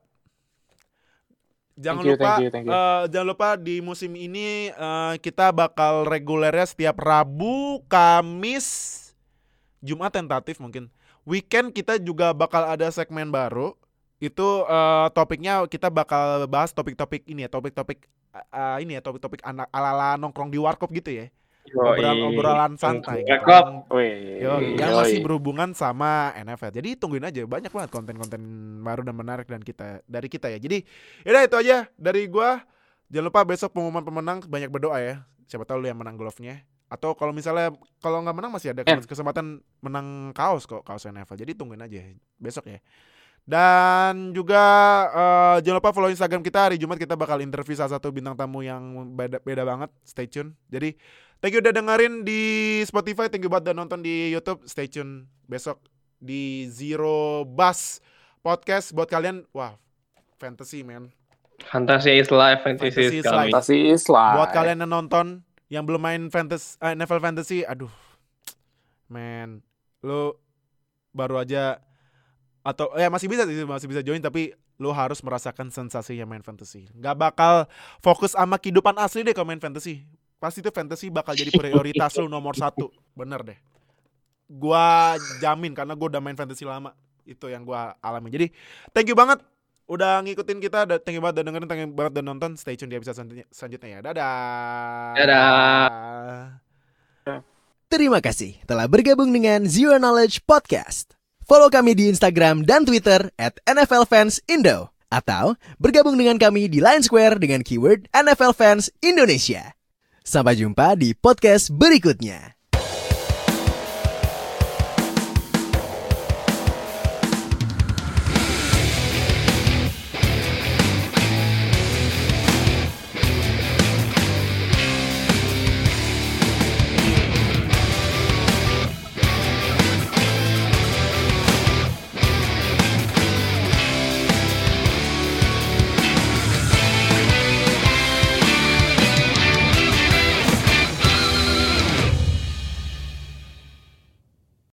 B: Jangan
D: Thank you,
B: lupa
D: thank you, thank you.
B: eh, jangan lupa di musim ini eh, kita bakal regulernya setiap Rabu, Kamis, Jumat tentatif mungkin. Weekend kita juga bakal ada segmen baru. Itu eh, topiknya kita bakal bahas topik-topik ini ya, topik-topik eh, ini ya, topik-topik anak ala-ala nongkrong di warkop gitu ya. Obrolan, obrolan santai. gitu. Yoi, yang masih berhubungan sama NFL. Jadi tungguin aja banyak banget konten-konten baru dan menarik dan kita dari kita ya. Jadi yaudah itu aja dari gua. Jangan lupa besok pengumuman pemenang banyak berdoa ya. Siapa tahu lu yang menang glove-nya. Atau kalau misalnya kalau nggak menang masih ada
D: Eh.
B: kesempatan menang kaos kok kaos NFL. Jadi tungguin aja besok ya. Dan juga eh, jangan lupa follow Instagram kita hari Jumat kita bakal interview salah satu bintang tamu yang beda, beda banget. Stay tune. Jadi thank you udah dengerin di Spotify, thank you banget udah nonton di YouTube. Stay tune besok di Zero Bus Podcast buat kalian. Wah, fantasy man.
C: Fantasy is life, fantasy,
B: Fantasy
C: is
B: is
C: coming.
B: life.
D: Fantasi is live.
B: Buat kalian yang nonton yang belum main fantasy eh, NFL fantasy, aduh. Man, lu baru aja atau ya masih bisa sih, masih bisa join tapi lu harus merasakan sensasinya main fantasy. Nggak bakal fokus sama kehidupan asli deh kalau main fantasy. Pasti tuh fantasy bakal jadi prioritas lu nomor satu. Bener deh. Gua jamin karena gua udah main fantasy lama. Itu yang gua alami. Jadi thank you banget udah ngikutin kita. Thank you banget udah dengerin, thank you banget udah nonton. Stay tune di episode selanjutnya, selanjutnya ya. Dadah.
C: Dadah.
A: Terima kasih telah bergabung dengan Zero Knowledge Podcast. Follow kami di Instagram dan Twitter at NFL. Atau bergabung dengan kami di Line Square dengan keyword NFL Fans Indonesia. Sampai jumpa di podcast berikutnya.